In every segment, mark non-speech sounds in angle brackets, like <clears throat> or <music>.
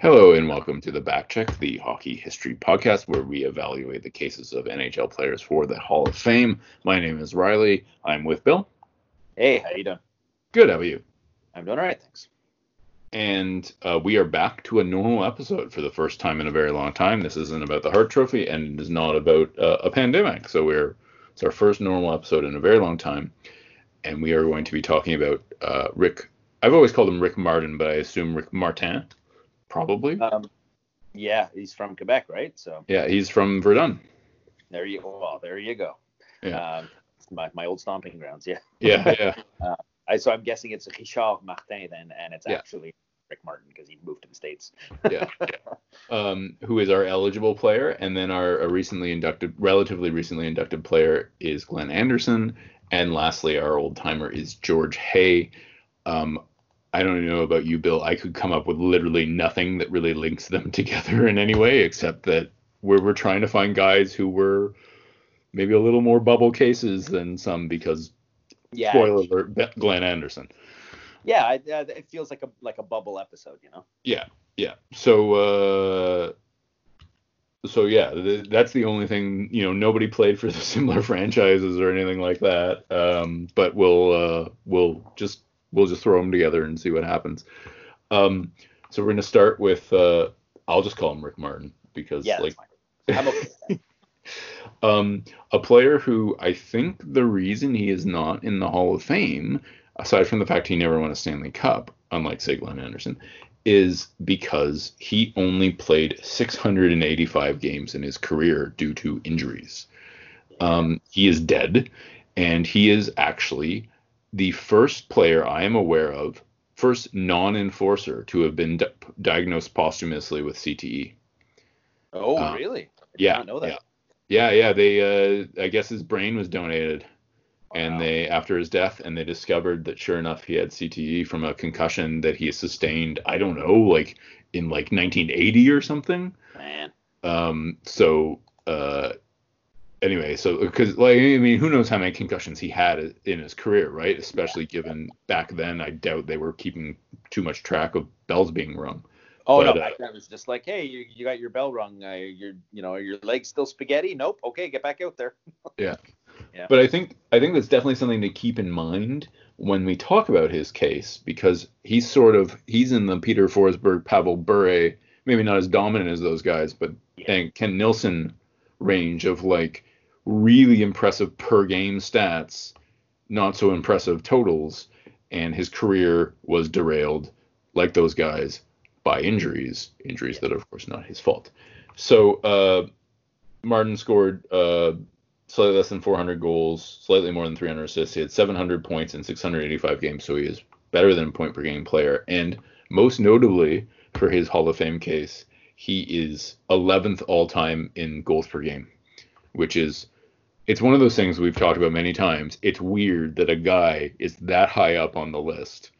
Hello and welcome to the Backcheck, the hockey history podcast where we evaluate the cases of NHL players for the Hall of Fame. My name is Riley. I'm with Bill. Hey, how you doing? Good. How are you? I'm doing all right, thanks. And uh, we are back to a normal episode for the first time in a very long time. This isn't about the Hart Trophy and it is not about uh, a pandemic. So we're it's our first normal episode in a very long time, and we are going to be talking about uh, Rick. I've always called him Rick Martin, but I assume Rick Martin probably. Um, yeah, he's from Quebec, right? So yeah, he's from Verdun. there you well, there you go. Yeah. Um, my, my old stomping grounds, yeah. <laughs> Yeah, yeah, <laughs> Uh, I, so I'm guessing it's Richard Martin then, and it's Yeah. actually Rick Martin because he moved to the states. yeah. <laughs> Um, who is our eligible player, and then our, a recently inducted, relatively recently inducted player is Glenn Anderson, and lastly, our old timer is George Hay. Um, I don't know about you, Bill. I could come up with literally nothing that really links them <laughs> together in any way, except that we're we're trying to find guys who were maybe a little more bubble cases than some because Yeah, spoiler alert, Glenn Anderson. yeah. I, uh, it feels like a like a bubble episode, you know. Yeah, yeah. So, uh, so yeah, th- that's the only thing. You know, nobody played for the <laughs> similar franchises or anything like that. Um, but we'll uh, we'll just we'll just throw them together and see what happens. Um, so we're gonna start with uh, I'll just call him Rick Martin because Yeah, like. I'm okay. <laughs> um, a player who I think the reason he is not in the Hall of Fame, aside from the fact he never won a Stanley Cup, unlike say Glenn Anderson, is because he only played 685 games in his career due to injuries. Um, he is dead, and he is actually the first player I am aware of, first non-enforcer to have been di- diagnosed posthumously with CTE. Oh, Uh, really? I did yeah, know that. Yeah, yeah. They, uh, I guess his brain was donated, and Wow. they, after his death, and they discovered that sure enough, he had CTE from a concussion that he sustained. I don't know, like in like 1980 or something. Man. Um, so, uh, anyway, so because like I mean, who knows how many concussions he had in his career, right? Especially given back then, I doubt they were keeping too much track of bells being rung. Oh But, no, uh, it was just like, hey, you, you got your bell rung. Uh, your you know, are your legs still spaghetti? Nope. Okay, get back out there. <laughs> Yeah. Yeah. But I think I think that's definitely something to keep in mind when we talk about his case because he's sort of he's in the Peter Forsberg, Pavel Bure, maybe not as dominant as those guys, but Yeah. and Kent Nilsson range of like really impressive per game stats, not so impressive totals, and his career was derailed like those guys by injuries, injuries that are of course not his fault. So uh, Martin scored uh, slightly less than 400 goals, slightly more than 300 assists. He had 700 points in 685 games, so he is better than a point per game player. And most notably for his Hall of Fame case, he is 11th all time in goals per game, which is it's one of those things we've talked about many times. It's weird that a guy is that high up on the list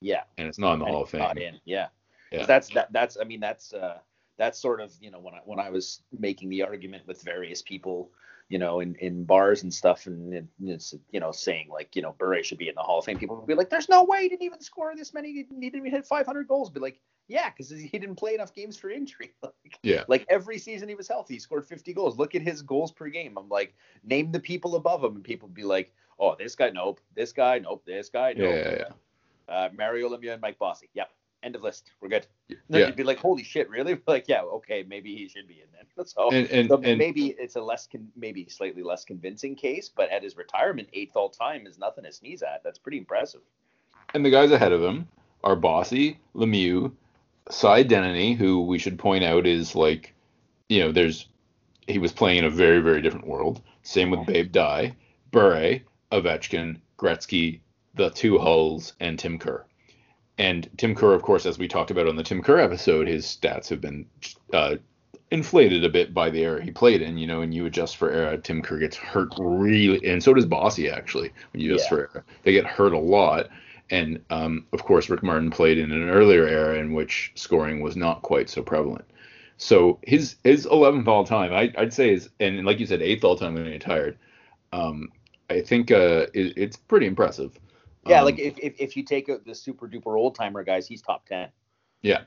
Yeah. and it's not in the and Hall of Fame. in. Yeah. Yeah. That's that. That's. I mean, that's. uh That's sort of you know when I when I was making the argument with various people, you know, in in bars and stuff, and, and it's you know saying like you know Bure should be in the Hall of Fame. People would be like, "There's no way he didn't even score this many. He didn't, he didn't even hit 500 goals." Be like, "Yeah, because he didn't play enough games for injury." <laughs> like, Yeah. like every season he was healthy, he scored 50 goals. Look at his goals per game. I'm like, name the people above him, and people be like, "Oh, this guy, nope. This guy, nope. This guy, Yeah, nope." yeah, yeah. uh, Mario Lemieux and Mike Bossy. Yep. End of list. We're good. Yeah. Then you'd be like, holy shit, really? <laughs> Like, yeah, okay, maybe he should be in then. <laughs> So, And and, so and maybe it's a less, con- maybe slightly less convincing case, but at his retirement, eighth all time is nothing to sneeze at. That's pretty impressive. And the guys ahead of him are Bossy, Lemieux, Cy Denneny, who we should point out is like, you know, there's he was playing in a very, very different world. Same with Babe Dye, Bure, Ovechkin, Gretzky, the two Hulls, and Tim Kerr. And Tim Kerr, of course, as we talked about on the Tim Kerr episode, his stats have been uh, inflated a bit by the era he played in. You know, and you adjust for era, Tim Kerr gets hurt really, and so does Bossy actually. When you adjust Yeah. for era, they get hurt a lot. And um, of course, Rick Martin played in an earlier era in which scoring was not quite so prevalent. So his his 11th all time, I, I'd say is, and like you said, eighth all time when he retired. Um, I think uh, it, it's pretty impressive. Yeah, Um, like if, if, if you take out the super duper old timer guys, he's top 10. Yeah.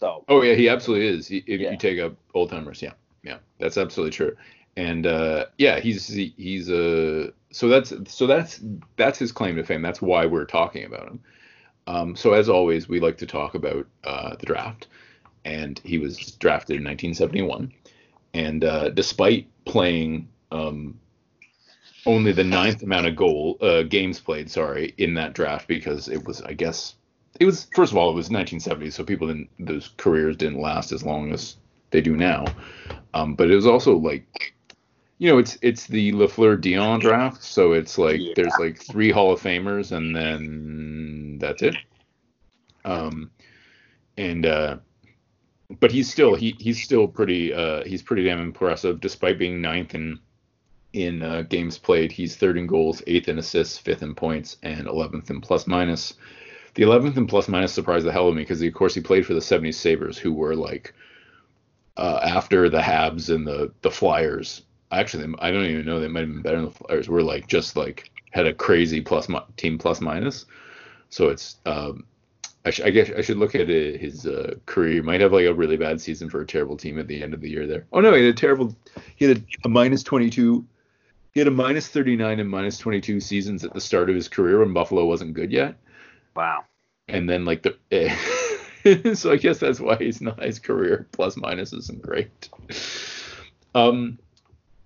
So. Oh yeah, he absolutely is. He, if Yeah. you take up old timers, yeah, yeah, that's absolutely true. And uh, yeah, he's he, he's a so that's so that's that's his claim to fame. That's why we're talking about him. Um, so as always, we like to talk about uh, the draft, and he was drafted in 1971. And uh, despite playing um, only the ninth amount of goal uh, games played, sorry, in that draft because it was, I guess, it was first of all it was 1970, so people didn't those careers didn't last as long as they do now. Um, but it was also like, you know, it's it's the Lafleur Dionne draft, so it's like Yeah. there's like three Hall of Famers and then that's it. Um, and uh, but he's still he he's still pretty uh he's pretty damn impressive despite being ninth in in uh, games played. He's third in goals, eighth in assists, fifth in points, and eleventh in plus minus. The eleventh in plus minus surprised the hell out of me because of course he played for the 70s Sabres, who were like uh, after the Habs and the the Flyers. Actually, I don't even know they might have been better than the Flyers. Were like just like had a crazy plus mi- team plus minus. So it's um, I, sh- I guess I should look at it, his uh, career. He might have like a really bad season for a terrible team at the end of the year there. Oh no, he had a terrible. He had a, a minus 22. He had a minus 39 and minus 22 seasons at the start of his career when Buffalo wasn't good yet, Wow. and then like the. <laughs> so I guess that's why he's not his career plus minus isn't great. Um,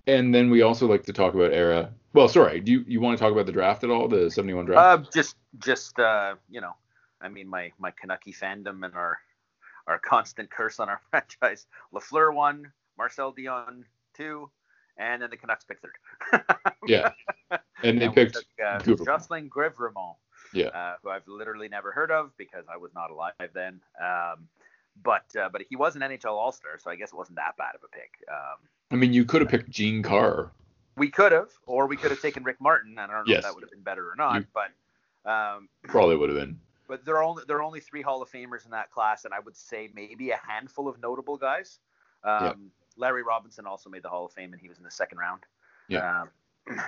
and then we also like to talk about era. Well, sorry, do you, you want to talk about the draft at all? The 71 draft? Uh, just, just, uh, you know, I mean, my my Canucky fandom and our our constant curse on our <laughs> franchise. Lafleur one, Marcel Dionne two, and then the Canucks picked third. <laughs> yeah, and they And picked took, uh, Jocelyn Guèvremont, Yeah. uh, who I've literally never heard of because I was not alive then. Um, but uh, but he was an NHL All Star, so I guess it wasn't that bad of a pick. Um, I mean, you could have picked Gene Carr. we could have, or we could have taken Rick Martin. I don't know Yes. if that would have been better or not, You- but. Um, Probably would have been. but there are only there are only three Hall of Famers in that class, and I would say maybe a handful of notable guys. Um, Yeah. Larry Robinson also made the Hall of Fame, and he was in the second round. Yeah. Um,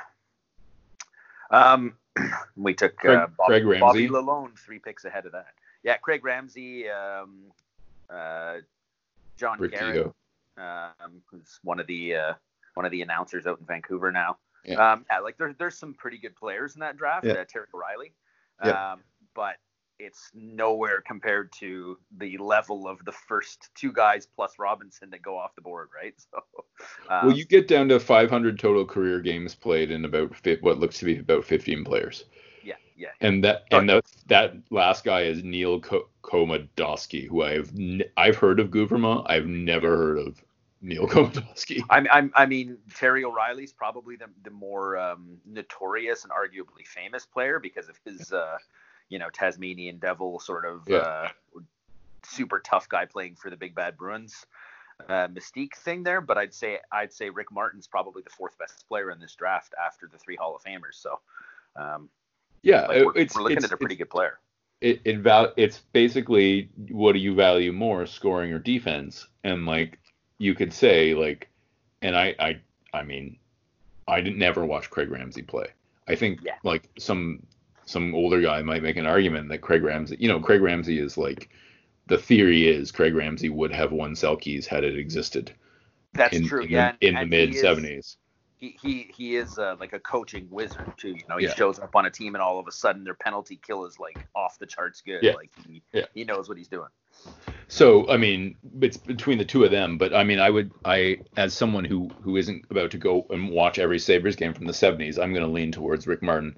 <clears throat> um, <clears throat> we took Craig- uh, Craig Bobby Ramsay. Lalonde three picks ahead of that. Yeah, Craig Ramsay, um, uh, John Rick Garrett, Tito. um, who's one of the uh, one of the announcers out in Vancouver now. Yeah. Um, yeah, like there's there's some pretty good players in that draft. Yeah. Uh, Terry O'Reilly. Yeah. Um, but it's nowhere compared to the level of the first two guys plus Robinson that go off the board, right? <laughs> So, um, well, you get down to 500 total career games played in about what looks to be about 15 players, yeah, yeah, and that and that that last guy is Neil Ko- Komadoski, who I've n- I've heard of Guèvremont, I've never heard of Neil Komadoski. I'm, I'm, I mean, Terry O'Reilly's probably the, the more um, notorious and arguably famous player because of his, uh, you know, Tasmanian Devil sort of Yeah. uh, super tough guy playing for the Big Bad Bruins uh, mystique thing there. But I'd say I'd say Rick Martin's probably the fourth best player in this draft after the three Hall of Famers. So, um, Yeah, like, we're, it's we're looking at a pretty good player. it, it val- it's basically what do you value more, scoring or defense? And like you could say like, and I I I mean, I didn't never watch Craig Ramsay play. I think Yeah. like some some older guy might make an argument that Craig Ramsay, you know, Craig Ramsay is like the theory is Craig Ramsay would have won Selkes had it existed That's in, true. in, yeah, the, in the mid seventies. he he he is uh, like a coaching wizard too. You know, he Yeah. shows up on a team and all of a sudden their penalty kill is like off the charts good. Yeah. Like he Yeah. he knows what he's doing. So I mean, it's between the two of them. But I mean, I would, I as someone who who isn't about to go and watch every Sabres game from the '70s, I'm going to lean towards Rick Martin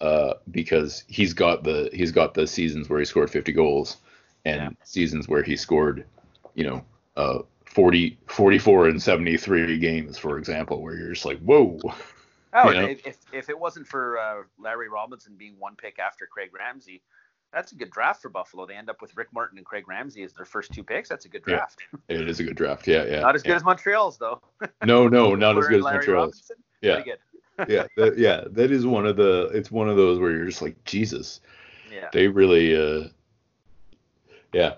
uh, because he's got the he's got the seasons where he scored 50 goals and Yeah. seasons where he scored, you know, uh, 40, 44 and 73 games, for example, where you're just like, whoa. <laughs> Oh, You know? if, if it wasn't for uh, Larry Robinson being one pick after Craig Ramsay, that's a good draft for Buffalo. They end up with Rick Martin and Craig Ramsay as their first two picks. That's a good Yeah. draft. It is a good draft. Yeah, yeah. Not as good as Montreal's though. <laughs> No, no, not as good as Larry Montreal's. Robinson, Yeah, <laughs> yeah, that, yeah. That is one of the. It's one of those where you're just like, Jesus. Yeah. they really uh yeah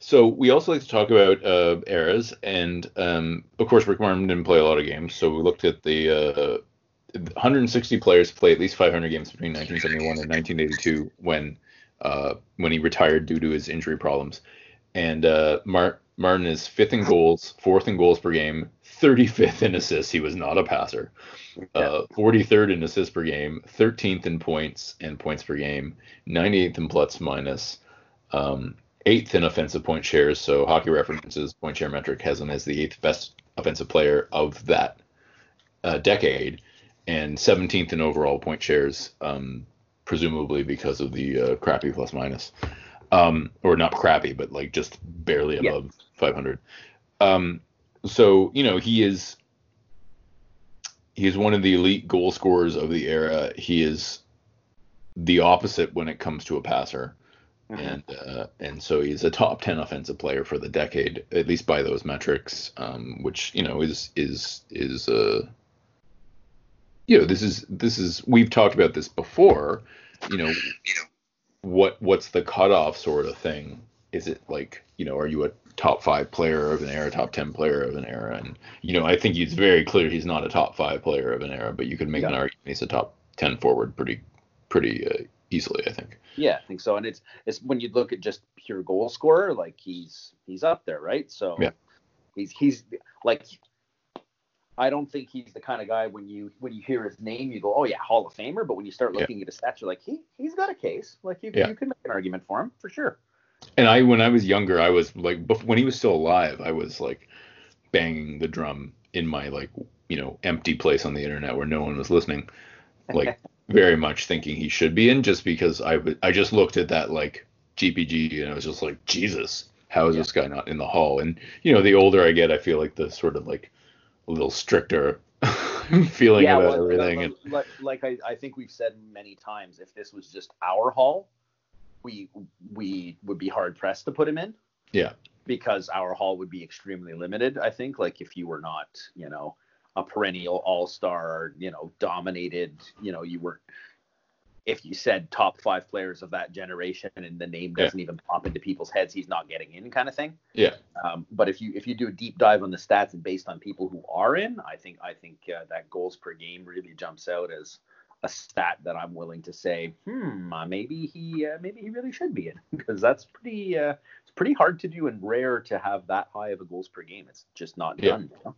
so we also like to talk about uh eras and um of course rick martin didn't play a lot of games so we looked at the uh 160 players play at least 500 games between 1971 and 1982 when uh when he retired due to his injury problems and uh, Mar- Martin is fifth in goals, fourth in goals per game, 35th in assists. He was not a passer. Uh, 43rd in assists per game, 13th in points and points per game, 98th in plus minus, um, eighth in offensive point shares. So Hockey References point share metric has him as the eighth best offensive player of that uh, decade, and 17th in overall point shares, um, presumably because of the uh, crappy plus minus, um, or not crappy, but like just barely above yeah. 500. Um, so you know he is he is one of the elite goal scorers of the era. He is the opposite when it comes to a passer. Mm-hmm. And uh, and so he's a top ten offensive player for the decade, at least by those metrics, um, which you know is is is uh, you know this is this is we've talked about this before, you know, what what's the cutoff sort of thing? Is it like you know are you a top five player of an era, top ten player of an era, and you know I think it's very clear he's not a top five player of an era, but you could make yeah. an argument he's a top ten forward pretty pretty uh, easily, I think. Yeah, I think so. And it's it's when you look at just pure goal scorer, like he's he's up there, right? So yeah. he's he's like I don't think he's the kind of guy when you when you hear his name you go, oh yeah, Hall of Famer. But when you start looking yeah. at his stats, you're like, he he's got a case. Like you yeah. you can make an argument for him for sure. And I when I was younger, I was like when he was still alive, I was like banging the drum in my like you know empty place on the internet where no one was listening, like <laughs> very much thinking he should be in just because I I just looked at that like GPG and I was just like Jesus, how is yeah. this guy not in the hall? And you know, the older I get, I feel like the sort of like a little stricter <laughs> feeling yeah, about well, everything. Like, like I, I think we've said many times, if this was just our hall, we we would be hard pressed to put him in. Yeah. Because our hall would be extremely limited. I think, like if you were not, you know, a perennial all star, you know, dominated, you know, you were if you said top five players of that generation and the name doesn't yeah. even pop into people's heads, he's not getting in, kind of thing. Yeah. Um, but if you if you do a deep dive on the stats and based on people who are in, I think I think uh, that goals per game really jumps out as a stat that I'm willing to say, hmm, uh, maybe he uh, maybe he really should be in <laughs> because that's pretty uh, it's pretty hard to do and rare to have that high of a goals per game. It's just not yeah. done. You know?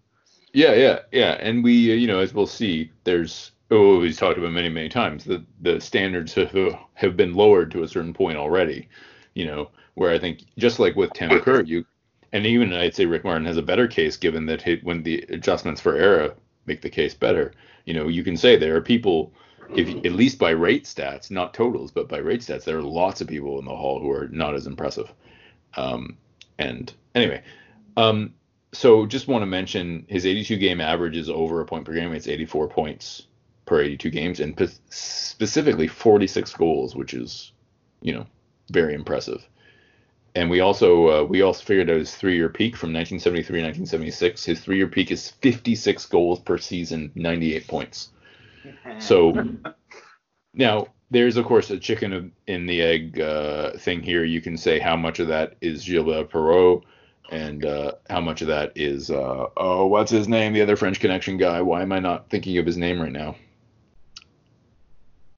Yeah, yeah, yeah. And we, uh, you know, as we'll see, there's oh, we've talked about many, many times that the standards have, have been lowered to a certain point already. You know, where I think just like with Tim Kerr, you and even I'd say Rick Martin has a better case given that he, when the adjustments for era make the case better. You know, you can say there are people, if at least by rate stats, not totals, but by rate stats, there are lots of people in the hall who are not as impressive. Um, and anyway, um, so just want to mention his 82 game average is over a point per game. It's 84 points per 82 games, and p- specifically 46 goals, which is, you know, very impressive. And we also uh, we also figured out his three-year peak from 1973 to 1976. His three-year peak is 56 goals per season, 98 points. So <laughs> now there's of course a chicken in the egg uh, thing here. You can say how much of that is Gilbert Perreault and uh, how much of that is uh, oh what's his name the other French Connection guy why am I not thinking of his name right now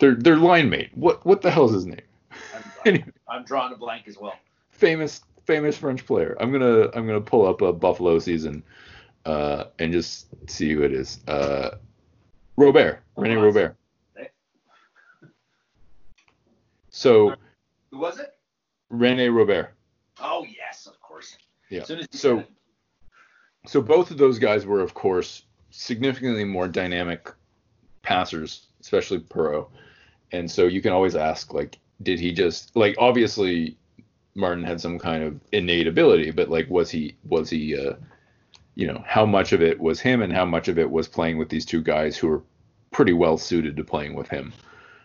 their their line mate. What what the hell's his name? I'm, <laughs> I'm drawing a blank as well. Famous famous French player. I'm gonna I'm gonna pull up a Buffalo season uh, and just see who it is. Uh, Robert oh, Rene Robert. So who was it? Rene Robert. Oh yes of course. Yeah. So, so both of those guys were, of course, significantly more dynamic passers, especially Perreault. And so you can always ask, like, did he just like obviously Martin had some kind of innate ability, but like, was he was he, uh, you know, how much of it was him and how much of it was playing with these two guys who were pretty well suited to playing with him.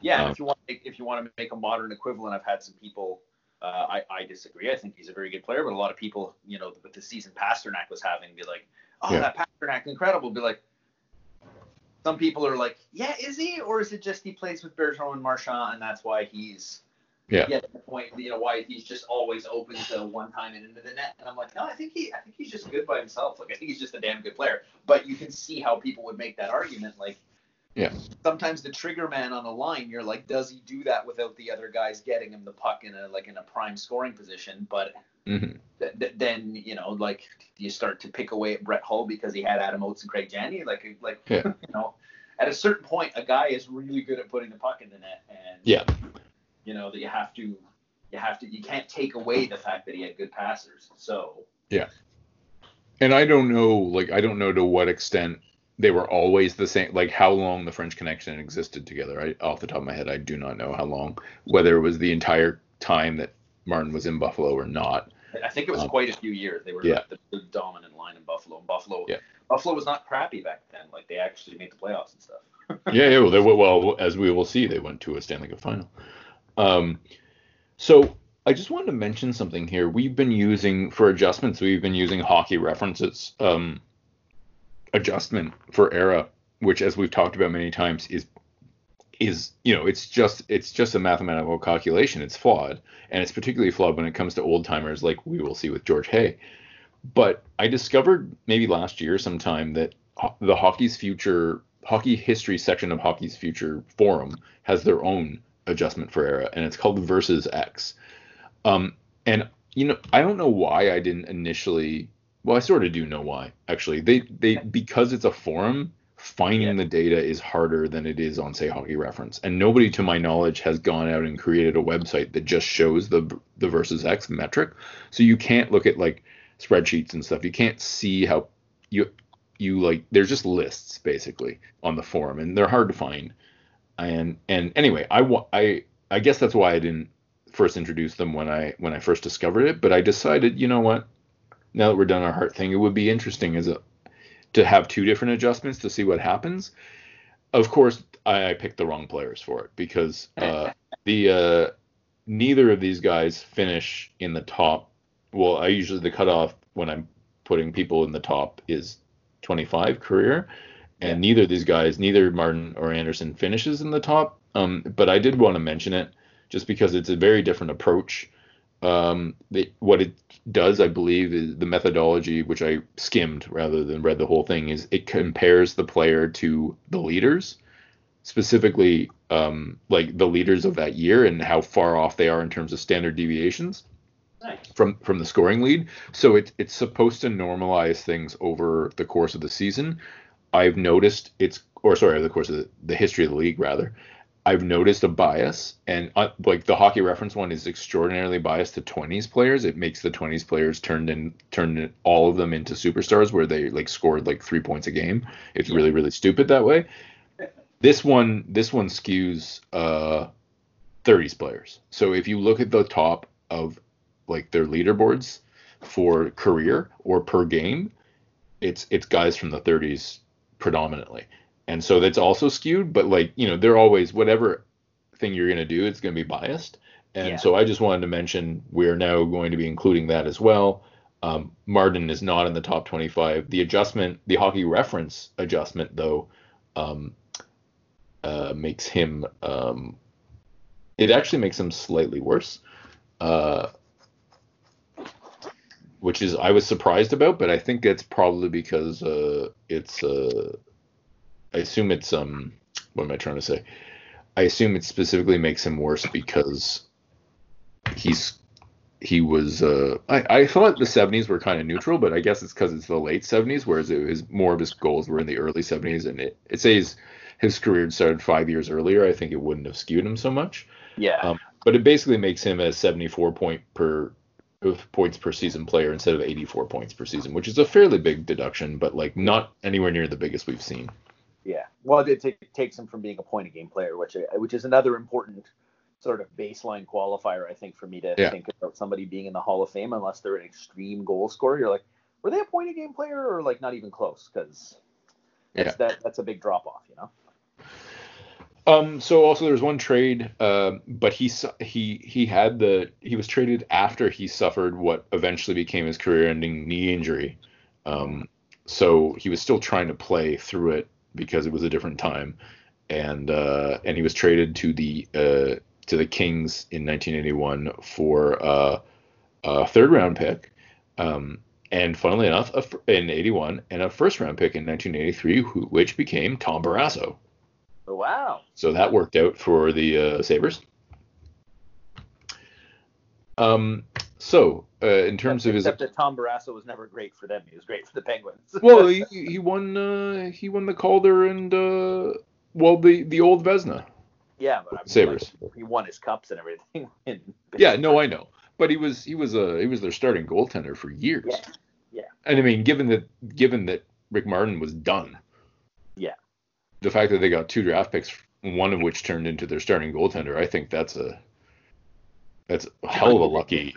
Yeah, um, if you want if you want to make a modern equivalent, I've had some people uh, I, I disagree. I think he's a very good player, but a lot of people, you know, with the season Pastrnak was having, be like, oh, yeah. that Pastrnak incredible. Be like, some people are like, yeah, is he, or is it just he plays with Bergeron and Marchand, and that's why he's yeah. Get the point, you know, why he's just always open to one time and into the net. And I'm like, no, I think he, I think he's just good by himself. Like, I think he's just a damn good player. But you can see how people would make that argument. Like, Yeah. Sometimes the trigger man on the line, you're like, does he do that without the other guys getting him the puck in a like in a prime scoring position? But Mhm. th- th- then you know, like you start to pick away at Brett Hull because he had Adam Oates and Craig Janney. Like, like Yeah. <laughs> you know, at a certain point, a guy is really good at putting the puck in the net, and Yeah. you know that you have to, you have to, you can't take away the fact that he had good passers. So yeah, And I don't know, like, I don't know to what extent they were always the same, like how long the French Connection existed together. I, off the top of my head, I do not know how long, whether it was the entire time that Martin was in Buffalo or not. I think it was Um, quite a few years. They were yeah. like the, the dominant line in Buffalo. And Buffalo, Yeah. Buffalo was not crappy back then. Like they actually made the playoffs and stuff. <laughs> yeah, yeah. Well, they, well, <laughs> as we will see, they went to a Stanley Cup final. Um, so I just wanted to mention something here. We've been using for adjustments. We've been using hockey references um, adjustment for era, which, as we've talked about many times, is is you know it's just it's just a mathematical calculation. It's flawed, and it's particularly flawed when it comes to old timers, like we will see with George Hay. But I discovered maybe last year sometime that the hockey's future hockey history section of hockey's future forum has their own adjustment for era and it's called versus x um and you know i don't know why i didn't initially well i sort of do know why actually they they because it's a forum finding Yeah. the data is harder than it is on say hockey reference. And nobody to my knowledge has gone out and created a website that just shows the the versus x metric. So you can't look at like spreadsheets and stuff. You can't see how you you like there's just lists basically on the forum and they're hard to find. And and anyway i i i guess that's why i didn't first introduce them when i when i first discovered it but i decided you know what? Now that we're done our heart thing it would be interesting as a to have two different adjustments to see what happens. Of course i, I picked the wrong players for it because <laughs> uh the uh neither of these guys finish in the top. Well i usually the cutoff when i'm putting people in the top is 25 career and neither of these guys neither martin or anderson finishes in the top. Um, but i did want to mention it just because it's a very different approach um, the, what it does i believe is the methodology which i skimmed rather than read the whole thing is it compares the player to the leaders specifically um, like the leaders of that year and how far off they are in terms of standard deviations Nice. from from the scoring lead. So it, it's supposed to normalize things over the course of the season. I've noticed it's or sorry, over the course of the, the history of the league rather. I've noticed a bias, and uh, like the hockey reference one is extraordinarily biased to 20s players. It makes the 20s players turned in turned in, all of them into superstars where they like scored like three points a game. It's really really stupid that way. This one this one skews uh 30s players. So if you look at the top of like their leaderboards for career or per game, it's it's guys from the 30s predominantly. And so that's also skewed, but like, you know, they're always whatever thing you're going to do, it's going to be biased. And Yeah. so I just wanted to mention we're now going to be including that as well. Um, Martin is not in the top 25. The adjustment, the hockey reference adjustment, though, um, uh, makes him, um, it actually makes him slightly worse. Uh, which is I was surprised about, but I think it's probably because uh, it's uh, I assume it's um what am I trying to say? I assume it specifically makes him worse because he's he was uh I, I thought the 70s were kind of neutral, but I guess it's because it's the late 70s, whereas it was more of his goals were in the early 70s, and it, it says his career started five years earlier. I think it wouldn't have skewed him so much Yeah. Um, but it basically makes him a 74 point per points per season player instead of 84 points per season, which is a fairly big deduction, but like not anywhere near the biggest we've seen. Yeah. Well, it, ta- takes him from being a point a game player, which I- which is another important sort of baseline qualifier, I think, for me to Yeah. think about somebody being in the Hall of Fame, unless they're an extreme goal scorer. You're like, were they a point a game player or like not even close? Because that's that that's a big drop off, you know. Um, so also there's one trade, uh, but he he he had the he was traded after he suffered what eventually became his career-ending knee injury. Um, so he was still trying to play through it because it was a different time, and uh, and he was traded to the uh, to the Kings in 1981 for uh, a third round pick. Um, and funnily enough, a, in '81, and a first round pick in 1983, who, which became Tom Barrasso. Oh, wow. So that worked out for the uh, Sabres. Um, so uh, in terms except, of his, except that Tom Barrasso was never great for them. He was great for the Penguins. <laughs> well, he, he won uh, he won the Calder and uh, well the the old Vezina. yeah, but I mean, Sabres. like, he won his cups and everything. <laughs> in- Yeah, no, I know, but he was he was a he was their starting goaltender for years. Yeah, yeah. And I mean, given that given that Rick Martin was done. Yeah. The fact that they got two draft picks, one of which turned into their starting goaltender, I think that's a that's a hell of a lucky.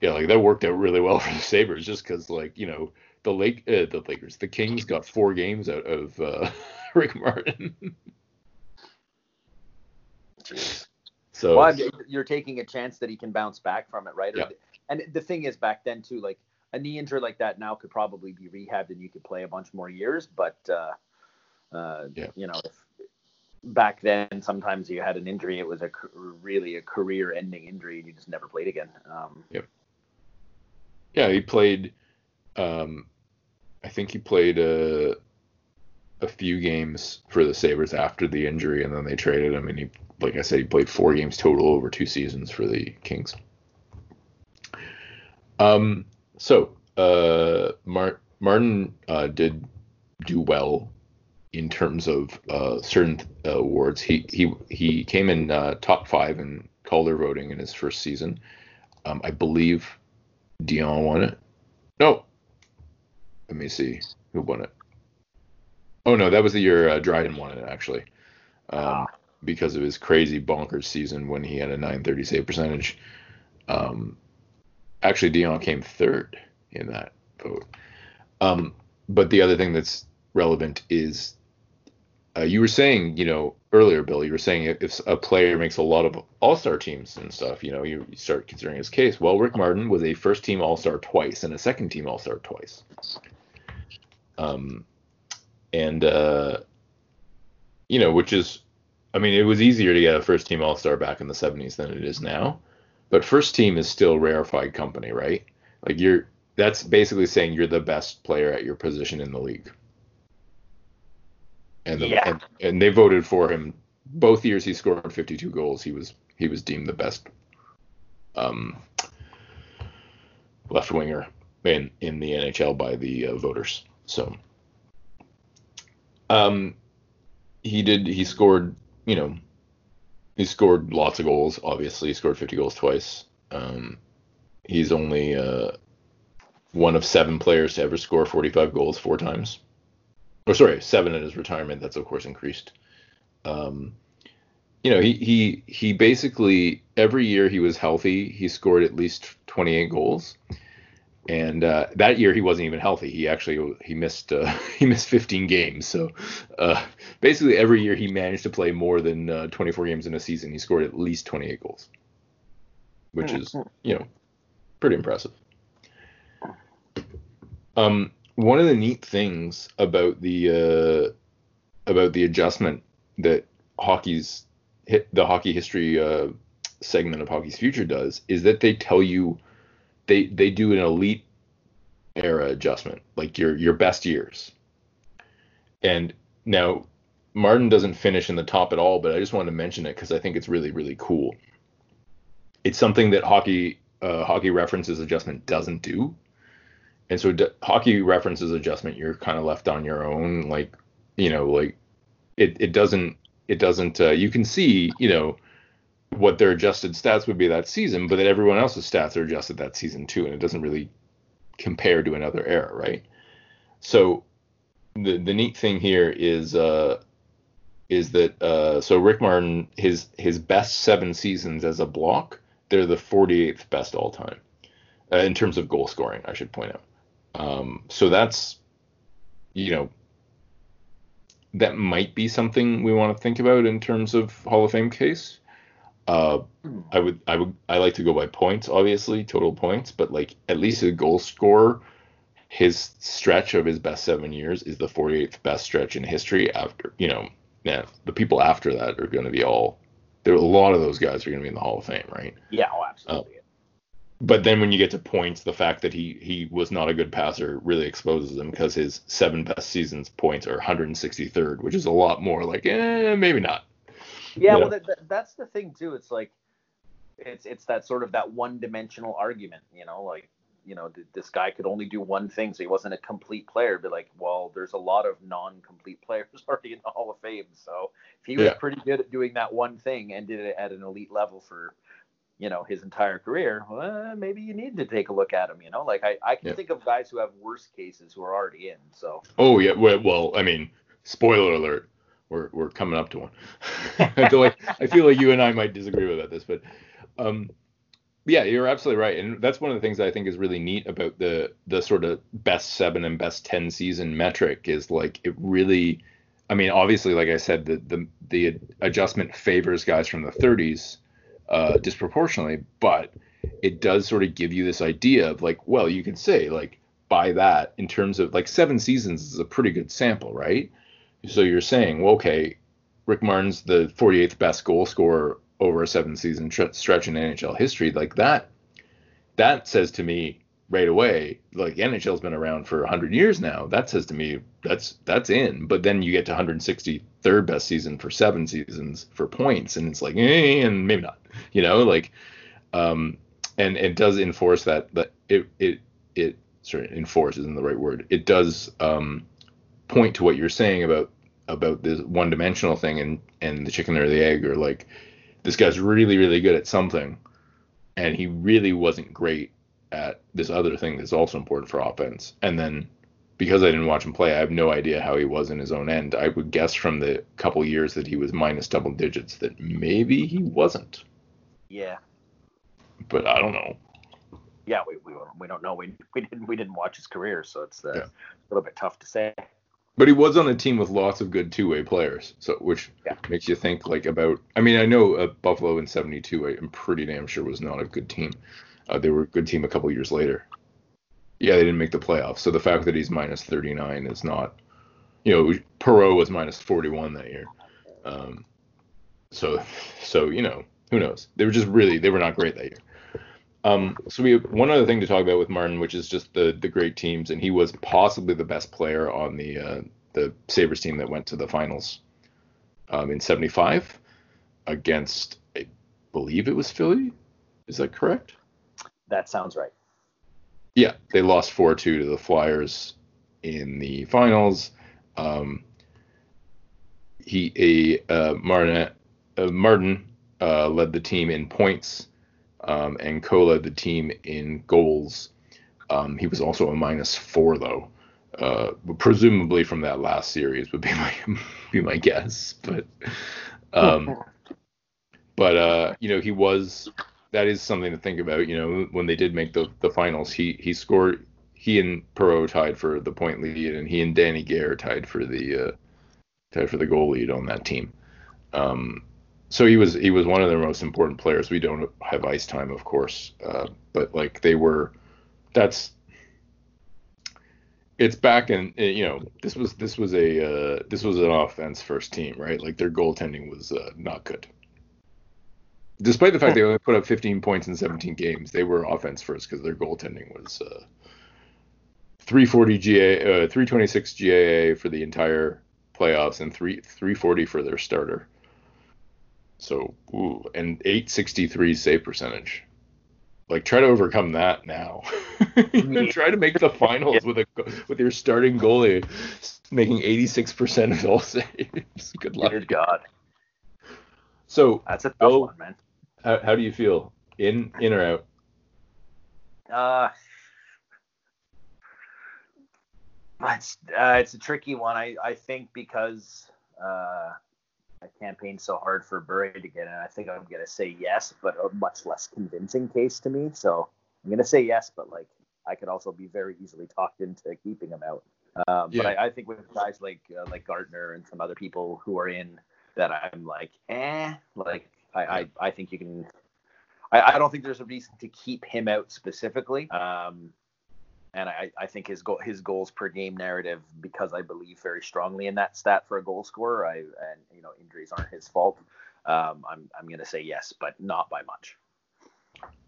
Yeah, like that worked out really well <laughs> for the Sabres, just because like you know the Lake uh, the Lakers, the Kings got four games out of uh, <laughs> Rick Martin. Jeez. so Well, you're taking a chance that he can bounce back from it, right? Yeah. And the thing is, back then too, like a knee injury like that now could probably be rehabbed and you could play a bunch more years. But uh, uh, Yeah. you know, if back then sometimes you had an injury, it was a really a career-ending injury, and you just never played again. Um, yeah, he played. Um, I think he played a a few games for the Sabres after the injury, and then they traded him. And he, like I said, he played four games total over two seasons for the Kings. Um, so uh, Mar- Martin uh, did do well in terms of uh, certain uh, awards. He he he came in uh, top five in Calder voting in his first season. Um, I believe Dionne won it. No. Let me see who won it. Oh no, that was the year uh, Dryden won it actually, um, because of his crazy bonkers season when he had a 930 save percentage. Um, actually, Dionne came third in that vote. Um, but the other thing that's relevant is uh, you were saying, you know, earlier, Bill, you were saying if, a player makes a lot of all-star teams and stuff, you know, you, you start considering his case. Well, Rick Martin was a first-team All-Star twice and a second-team All-Star twice. Um, and uh, you know, which is, I mean, it was easier to get a first-team All-Star back in the '70s than it is now, but first team is still rarefied company, right? Like you're, that's basically saying you're the best player at your position in the league. And, the, Yeah. and and they voted for him both years. He scored 52 goals. He was he was deemed the best um, left winger in in the NHL by the uh, voters. So um, he did he scored you know he scored lots of goals. Obviously, he scored 50 goals twice. Um, he's only uh, one of seven players to ever score 45 goals four times. Or sorry, seven in his retirement. That's of course increased. Um, you know, he he he basically every year he was healthy, he scored at least 28 goals. And uh, that year he wasn't even healthy. He actually he missed uh, <laughs> he missed 15 games. So uh, basically every year he managed to play more than uh, 24 games in a season. He scored at least 28 goals, which is you know pretty impressive. Um, one of the neat things about the uh, about the adjustment that hockey's hit the hockey history uh, segment of hockey's future does is that they tell you they they do an elite era adjustment like your your best years. And now martin doesn't finish in the top at all but i just wanted to mention it because i think it's really really cool. It's something that hockey uh, hockey references adjustment doesn't do and so d- hockey references adjustment you're kind of left on your own like you know like it, it doesn't it doesn't uh, you can see you know what their adjusted stats would be that season but then everyone else's stats are adjusted that season too and it doesn't really compare to another era right? So the the neat thing here is uh is that uh so Rick Martin his his best seven seasons as a block they're the 48th best all time uh, in terms of goal scoring I should point out um so that's you know that might be something we want to think about in terms of Hall of Fame case. Uh, I would, I would, I like to go by points, obviously, total points, but like at least a goal scorer, his stretch of his best seven years is the 48th best stretch in history. After you know, now the people after that are going to be all. There, a lot of those guys are going to be in the Hall of Fame, right? Yeah, oh, absolutely. But then when you get to points, the fact that he he was not a good passer really exposes him because his seven best seasons points are 163rd, which is a lot more. Like, eh, maybe not. Yeah, well, that, that, that's the thing too. It's like it's it's that sort of that one dimensional argument, you know, like you know this guy could only do one thing, so he wasn't a complete player. But like, well, there's a lot of non-complete players <laughs> already in the Hall of Fame, so if he was yeah. pretty good at doing that one thing and did it at an elite level for you know his entire career, well, maybe you need to take a look at him. You know, like I, I can yeah. think of guys who have worse cases who are already in. So. Oh yeah, well, I mean, spoiler alert, we're we're coming up to one. <laughs> I feel like I feel like you and I might disagree about this, but um, yeah, you're absolutely right, and that's one of the things I think is really neat about the the sort of best seven and best ten season metric is like it really. I mean, obviously, like I said, the the the adjustment favors guys from the 30s uh, disproportionately, but it does sort of give you this idea of like, well, you can say like by that in terms of like seven seasons is a pretty good sample, right? So you're saying, well, okay, Rick Martin's the 48th best goal scorer over a seven season stretch in NHL history. Like that, that says to me right away, like NHL's been around for 100 years now. That says to me that's that's in. But then you get to 163rd best season for seven seasons for points, and it's like, eh, and maybe not. You know, like, um, and it does enforce that that it it it sorry enforce isn't the right word. It does um, point to what you're saying about about this one dimensional thing and and the chicken or the egg or like this guy's really really good at something and he really wasn't great at this other thing that's also important for offense. And then because I didn't watch him play, I have no idea how he was in his own end. I would guess from the couple years that he was minus double digits that maybe he wasn't. Yeah. But I don't know. Yeah, we, we, we don't know. We, we didn't we didn't watch his career, so it's uh, yeah. a little bit tough to say. But he was on a team with lots of good two-way players, so which yeah. makes you think like about. I mean, I know uh, Buffalo in '72. I'm pretty damn sure was not a good team. Uh, they were a good team a couple years later. Yeah, they didn't make the playoffs. So the fact that he's minus 39 is not, you know, Perreault was minus 41 that year. Um, so, so you know, who knows? They were just really, they were not great that year. Um, so we have one other thing to talk about with Martin, which is just the the great teams, and he was possibly the best player on the uh, the Sabres team that went to the finals um, in '75 against, I believe it was Philly. Is that correct? That sounds right. Yeah, they lost 4 2 to the Flyers in the finals. Um, he a uh, Martin uh, Martin uh, led the team in points, um, and Co led the team in goals. Um, he was also a minus four though, uh, presumably from that last series would be my <laughs> be my guess. But um, but uh, you know he was that is something to think about. You know, when they did make the the finals, he he scored. He and Perreault tied for the point lead, and he and Danny Gare tied for the uh, tied for the goal lead on that team. Um, so he was he was one of their most important players. We don't have ice time, of course, uh, but like they were. That's it's back in you know this was this was a uh, this was an offense first team right like their goaltending was uh, not good despite the fact they only put up 15 points in 17 games, they were offense first because their goaltending was uh, 340 GA, uh, 326 GAA for the entire playoffs, and three 340 for their starter. So, ooh, and 863 save percentage. Like, try to overcome that now. <laughs> try to make the finals with a with your starting goalie making 86% of all <laughs> saves. Good luck. Good God. So that's a tough Bill, one, man. How, how do you feel? In in or out? Uh, it's uh, it's a tricky one. I I think because uh, I campaigned so hard for Bure to get in, I think I'm gonna say yes, but a much less convincing case to me. So I'm gonna say yes, but like I could also be very easily talked into keeping him out. Um, yeah. But I, I, think with guys like uh, like Gartner and some other people who are in that I'm like, eh, like I, I, I think you can. I, I don't think there's a reason to keep him out specifically. Um, and I, I think his goal, his goals per game narrative, because I believe very strongly in that stat for a goal scorer. I and you know injuries aren't his fault. Um, I'm I'm gonna say yes, but not by much.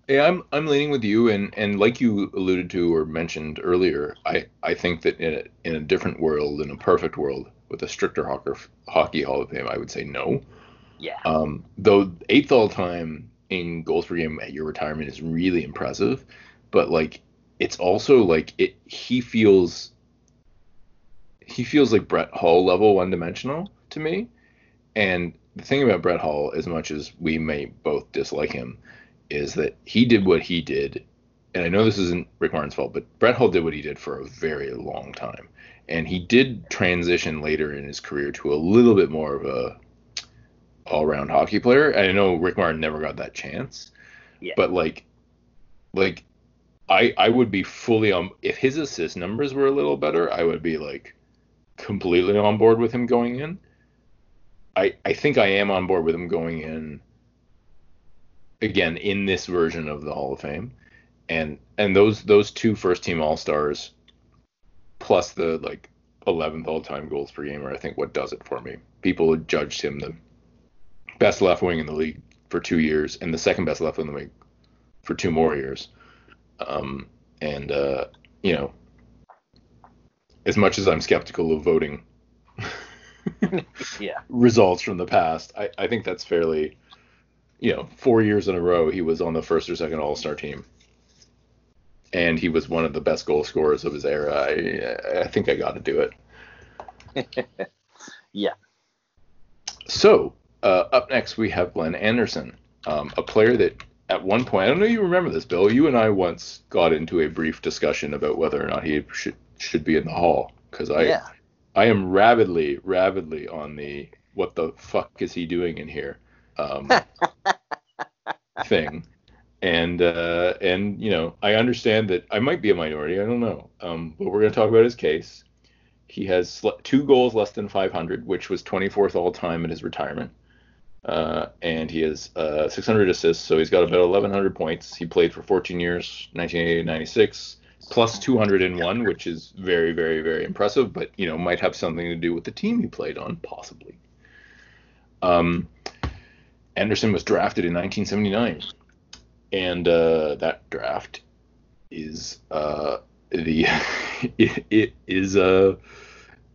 Yeah, I'm I'm leaning with you, and and like you alluded to or mentioned earlier, I I think that in a, in a different world, in a perfect world, with a stricter hockey hockey Hall of Fame, I would say no. Yeah. Um, though eighth all time in goals per game at your retirement is really impressive, but like it's also like it he feels he feels like Brett Hull level one dimensional to me. And the thing about Brett Hull, as much as we may both dislike him, is that he did what he did. And I know this isn't Rick Martin's fault, but Brett Hull did what he did for a very long time. And he did transition later in his career to a little bit more of a all-round hockey player. I know Rick Martin never got that chance. Yeah. But like like I I would be fully on if his assist numbers were a little better, I would be like completely on board with him going in. I I think I am on board with him going in again in this version of the Hall of Fame. And and those those two first team all stars plus the like 11th all time goals per game are I think what does it for me. People judged him the best left wing in the league for two years and the second best left wing in the league for two more years. Um, and uh, you know, as much as I'm skeptical of voting <laughs> yeah. results from the past, I, I think that's fairly, you know, four years in a row he was on the first or second All Star team, and he was one of the best goal scorers of his era. I I think I got to do it. <laughs> yeah. So uh, up next we have Glenn Anderson, um, a player that at one point I don't know if you remember this, Bill. You and I once got into a brief discussion about whether or not he should should be in the Hall because I yeah. I am rabidly rabidly on the what the fuck is he doing in here um, <laughs> thing. And uh, and you know I understand that I might be a minority. I don't know. Um, but we're going to talk about his case. He has sl- two goals less than 500, which was 24th all time in his retirement. Uh, and he has uh, 600 assists, so he's got about 1,100 points. He played for 14 years, 1980 96, plus 201, which is very, very, very impressive, but, you know, might have something to do with the team he played on, possibly. Um, Anderson was drafted in 1979, and uh, that draft is uh, the <laughs> it, it is uh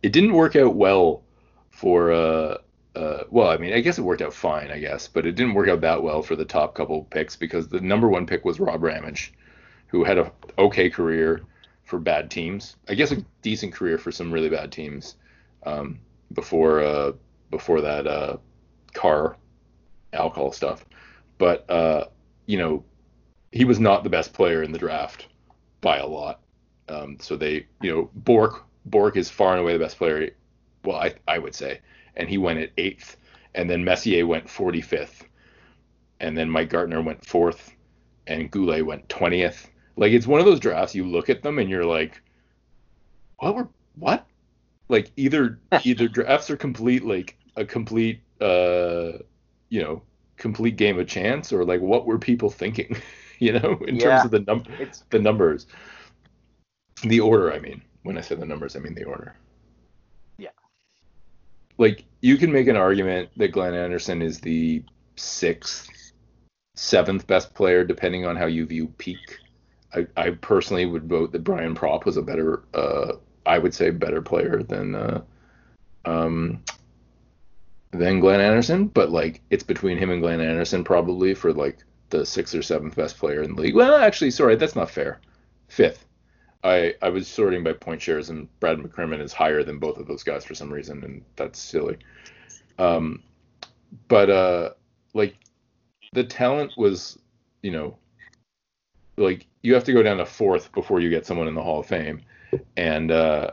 it didn't work out well for uh uh, well, I mean, I guess it worked out fine, I guess, but it didn't work out that well for the top couple picks because the number one pick was Rob Ramage, who had a okay career for bad teams. I guess a decent career for some really bad teams um, before uh, before that uh, car alcohol stuff. But uh, you know, he was not the best player in the draft by a lot. Um, so they, you know, Bourque Bourque is far and away the best player. Well, I I would say and he went at eighth. And then Messier went 45th. And then Mike Gartner went fourth. And Goulet went 20th. Like, it's one of those drafts you look at them and you're like, what were, what? Like, either, <laughs> either drafts are complete, like, a complete, uh, you know, complete game of chance or like what were people thinking, <laughs> you know, in Yeah. terms of the num It's the numbers. The order, I mean. When I say the numbers, I mean the order. Yeah. Like you can make an argument that Glenn Anderson is the sixth, seventh best player, depending on how you view peak. I, I personally would vote that Brian Propp was a better, uh, I would say, better player than, uh, um, than Glenn Anderson. But like it's between him and Glenn Anderson probably for like the sixth or seventh best player in the league. Well, actually, sorry, that's not fair. Fifth. I, I was sorting by point shares, and Brad McCrimmon is higher than both of those guys for some reason, and that's silly. Um, but uh, like the talent was, you know, like you have to go down to fourth before you get someone in the Hall of Fame, and uh,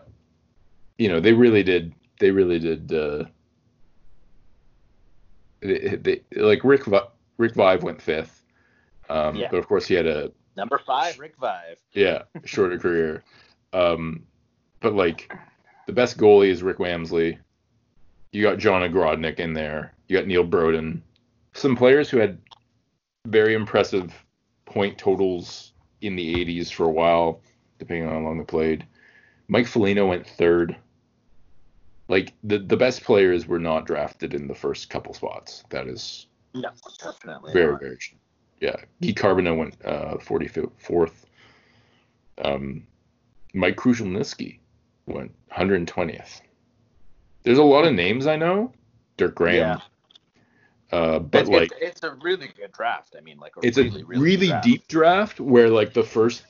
you know they really did, they really did. Uh, they, like Rick Vi- Rick Vaive went fifth, um, Yeah. but of course he had a number five, Rick Vaive. yeah, shorter career. Um, but like the best goalie is Rick Wamsley. You got John Ogrodnick in there. You got Neil Broten. Some players who had very impressive point totals in the 80s for a while, depending on how long they played. Mike Foligno went third. Like the the best players were not drafted in the first couple spots. That is No, definitely. very not. very Yeah, Guy Carbonneau went uh, 44th. Um, Mike Krushelnyski went 120th. There's a lot of names I know. Dirk Graham. Yeah. Uh, but it's, like it's, it's, a really good draft. I mean, like a it's really, a really, really draft. deep draft where like the first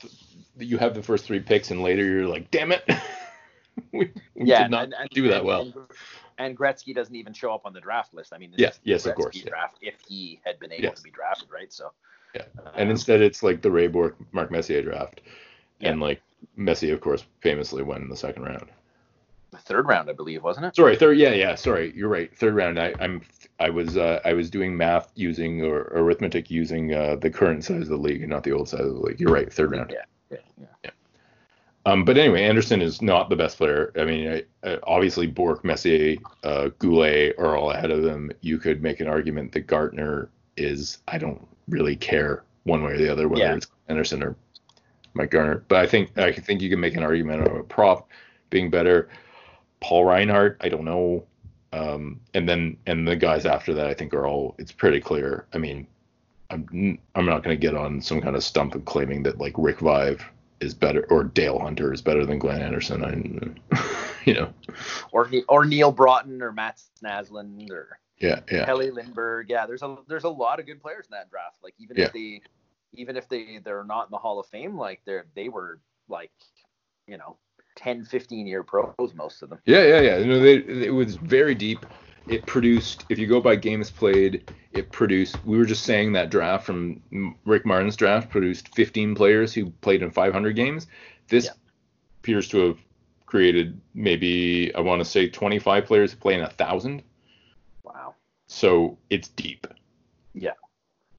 you have the first three picks and later you're like, damn it, <laughs> <laughs> we, we yeah, did not and, and, do that and, well. And, Gretzky doesn't even show up on the draft list. I mean, yes, yes, Gretzky of course, draft if he had been able yes. to be drafted, right? So yeah, and um, instead it's like the Ray Bourque, Mark Messier draft, yeah. and like Messier, of course, famously went in the second round. The third round, I believe, wasn't it? Sorry, third. Yeah, yeah. Sorry, you're right. Third round. I, I'm. I was. Uh, I was doing math using or arithmetic using uh, the current size of the league and not the old size of the league. You're right. Third round. Yeah. Yeah. Yeah. yeah. Um, but anyway, Anderson is not the best player. I mean, I, I, obviously Bourque, Messier, uh, Goulet are all ahead of them. You could make an argument that Gartner is. I don't really care one way or the other whether yeah. it's Anderson or Mike Gartner. But I think I think you can make an argument of a Propp being better. Paul Reinhart, I don't know. Um, and then and the guys after that, I think are all. It's pretty clear. I mean, I'm I'm not going to get on some kind of stump of claiming that like Rick Vaive is better or Dale Hunter is better than Glenn Anderson. I, <laughs> you know, or or Neil Broten or Matt Naslund or yeah yeah Kelly Lindberg. Yeah, there's a there's a lot of good players in that draft. Like even yeah. if they even if they they're not in the Hall of Fame, like they're they were like you know 10, 15 year pros, most of them. Yeah, yeah, yeah. You know, they, it was very deep. It produced, if you go by games played, it produced. We were just saying that draft from Rick Martin's draft produced 15 players who played in 500 games. This yeah. appears to have created maybe I want to say 25 players who play in a thousand. Wow. So it's deep. Yeah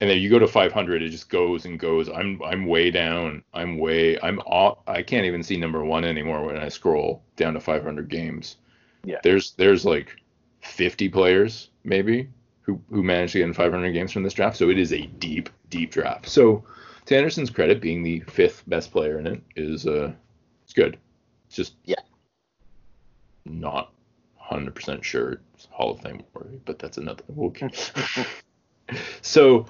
and then you go to 500 it just goes and goes i'm i'm way down i'm way i'm off i can't even see number one anymore when i scroll down to 500 games yeah there's there's like 50 players maybe who who managed to get in 500 games from this draft. So it is a deep deep draft. So to anderson's credit being the fifth best player in it is uh it's good. It's just yeah. not 100% sure it's hall of fame worthy but that's another okay <laughs> so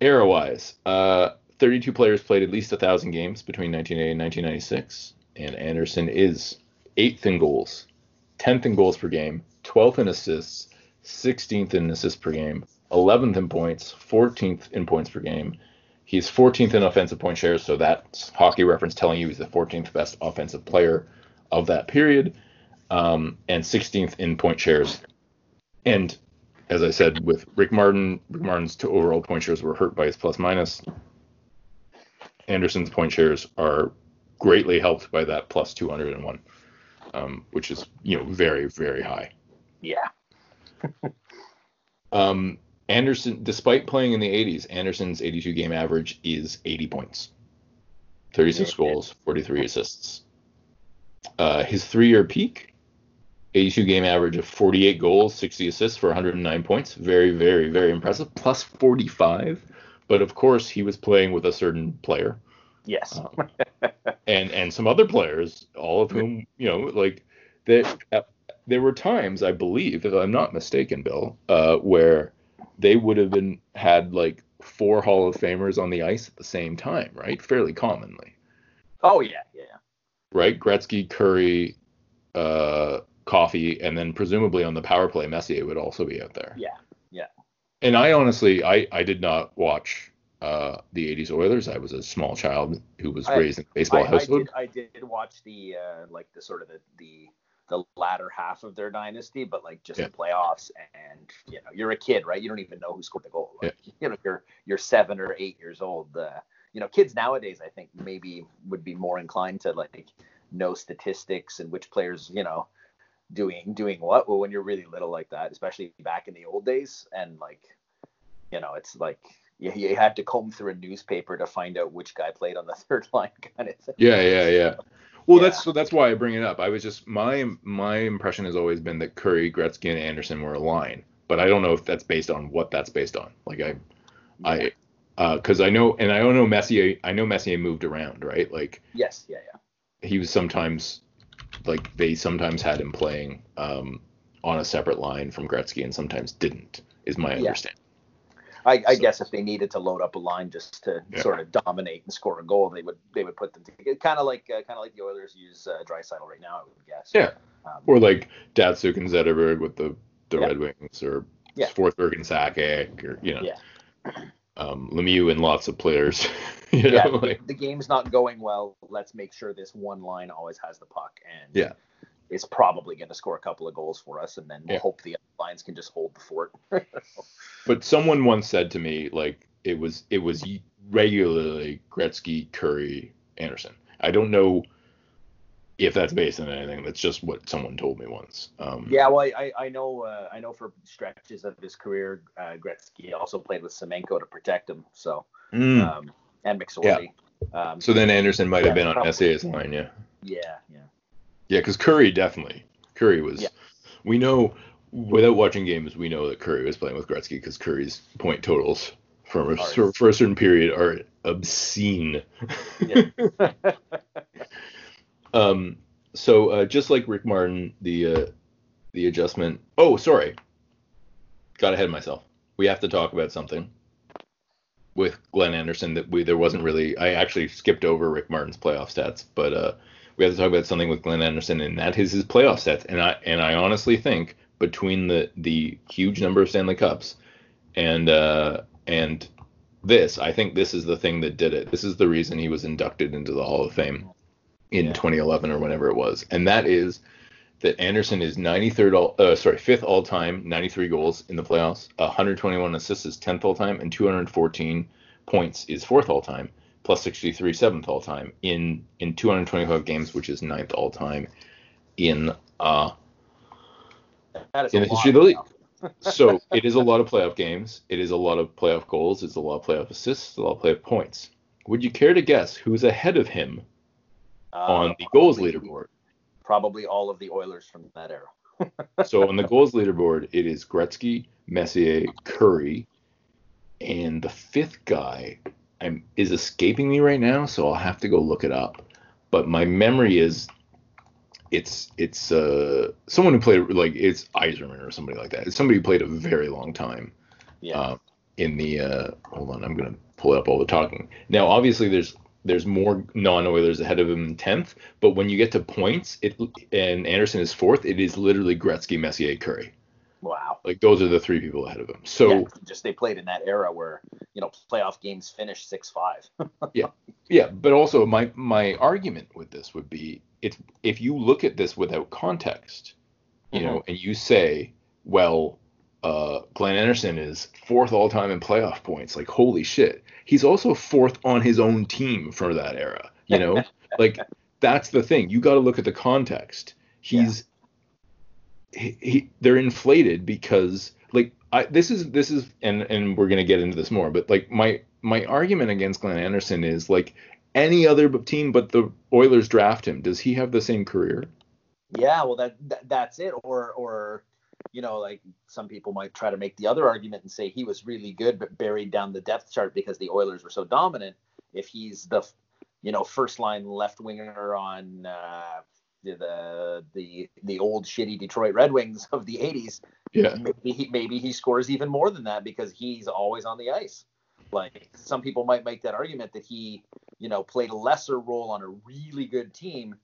era wise, uh, 32 players played at least 1,000 games between 1980 and 1996, and Anderson is eighth in goals, 10th in goals per game, 12th in assists, 16th in assists per game, 11th in points, 14th in points per game. He's 14th in offensive point shares, so that's hockey reference telling you he's the 14th best offensive player of that period, um, and 16th in point shares. And as I said, with Rick Martin, Rick Martin's two overall point shares were hurt by his plus minus. Anderson's point shares are greatly helped by that plus 201, um, which is you know very very high. Yeah. <laughs> um, Anderson, despite playing in the 80s, Anderson's 82 game average is 80 points, 36 goals, 43 assists. Uh, his three year peak 82 game average of 48 goals, 60 assists for 109 points. Very, very, very impressive. Plus 45. But of course, he was playing with a certain player. Yes. um, and and some other players, all of whom, you know, like that. There were times, I believe, if I'm not mistaken, Bill, uh, where they would have been had like four Hall of Famers on the ice at the same time, right? Fairly commonly. Oh yeah, yeah. Right, Gretzky, Kurri, uh, Coffey, and then presumably on the power play, Messier would also be out there. Yeah, yeah. And I honestly, I I did not watch uh, the '80s Oilers. I was a small child who was I, raised in a baseball I, household. I did, I did watch the uh, like the sort of the, the the latter half of their dynasty, but like just yeah. the playoffs, and you know, you're a kid, right? You don't even know who scored the goal. Like, yeah. <laughs> You know, you're you're seven or eight years old. Uh, you know, kids nowadays, I think maybe would be more inclined to like know statistics and which players, you know, doing doing what well when you're really little like that especially back in the old days and like you know it's like you, you had to comb through a newspaper to find out which guy played on the <laughs> third line kind of thing yeah yeah yeah well yeah. that's so that's why i bring it up i was just my my impression has always been that Kurri, gretzky and anderson were a line but i don't know if that's based on what that's based on like i yeah. i because uh, I know, and I don't know Messier. I know Messier moved around, right? Like yes, yeah, yeah. He was sometimes like they sometimes had him playing um, on a separate line from Gretzky and sometimes didn't. Is my yeah. understanding. I, I So- guess if they needed to load up a line just to Yeah. sort of dominate and score a goal, they would they would put them together. Kind of like uh, kind of like the Oilers use uh, Draisaitl right now, I would guess. Yeah. Um, Or like Datsyuk and Zetterberg with the the Yeah. Red Wings, or Yeah. Forsberg and Sakic, or you know, Yeah. um, Lemieux and lots of players. <laughs> you yeah, know, the- like the game's not going well. Let's make sure this one line always has the puck and Yeah. It's probably going to score a couple of goals for us, and then we'll Yeah. hope the other lines can just hold the fort. <laughs> But someone once said to me, like it was it was regularly Gretzky, Kurri, Anderson. I don't know if that's based on anything. That's just what someone told me once. Um, yeah, well, I I know uh, I know for stretches of his career, uh, Gretzky also played with Semenko to protect him. So Mm. um, and McSorley. Um, so then Anderson might have yeah, been on probably. SA's line, yeah. yeah, yeah. Yeah, because Kurri definitely. Kurri was. Yeah. We know without watching games, we know that Kurri was playing with Gretzky because Kurri's point totals for a, for, for a certain period are obscene. Yeah. <laughs> <laughs> um. So uh, just like Rick Martin, the uh, the adjustment. Oh, sorry. Got ahead of myself. We have to talk about something with Glenn Anderson that we there wasn't really. I actually skipped over Rick Martin's playoff stats, but uh, we have to talk about something with Glenn Anderson, and that is his playoff stats. And I and I honestly think between the the huge number of Stanley Cups and uh, and this, I think this is the thing that did it. This is the reason he was inducted into the Hall of Fame in Yeah. 2011 or whenever it was, and that is that Anderson is 93rd all uh, sorry fifth all time, 93 goals in the playoffs, 121 assists is 10th all time, and 214 points is fourth all time, plus 63 seventh all time in in 225 games, which is ninth all time in uh in the history of the league. <laughs> <laughs> so it is a lot of playoff games. It is a lot of playoff goals. It's a lot of playoff assists. A lot of playoff points. Would you care to guess who's ahead of him on Uh, the goals leaderboard? Probably all of the Oilers from that era. <laughs> So on the goals leaderboard, it is Gretzky, Messier, Kurri, and the fifth guy I'm, is escaping me right now, so I'll have to go look it up. But my memory is it's it's uh someone who played like it's Yzerman or somebody like that. It's somebody who played a very long time. Yeah. uh, in the uh, hold on, I'm gonna pull up all the talking. Now, obviously, there's there's more non-Oilers ahead of him in tenth, but when you get to points, it and Anderson is fourth. It is literally Gretzky, Messier, Kurri. Wow. Like those are the three people ahead of him. So yeah, just they played in that era where you know playoff games finished six five. <laughs> yeah, Yeah, but also my my argument with this would be it's if you look at this without context, you know, and you say, well, uh, Glenn Anderson is fourth all time in playoff points. Like, holy shit. He's also fourth on his own team for that era. You know, <laughs> like that's the thing. You got to look at the context. He's he, he they're inflated because like I this is this is and and we're gonna get into this more, but like my my argument against Glenn Anderson is like any other team but the Oilers draft him. Does he have the same career? Yeah, well that, that that's it. Or or you know like some people might try to make the other argument and say he was really good but buried down the depth chart because the Oilers were so dominant. If he's the you know first line left winger on uh, the the the old shitty Detroit Red Wings of the 80s, Yeah. maybe he maybe he scores even more than that because he's always on the ice. Like some people might make that argument that he, you know, played a lesser role on a really good team,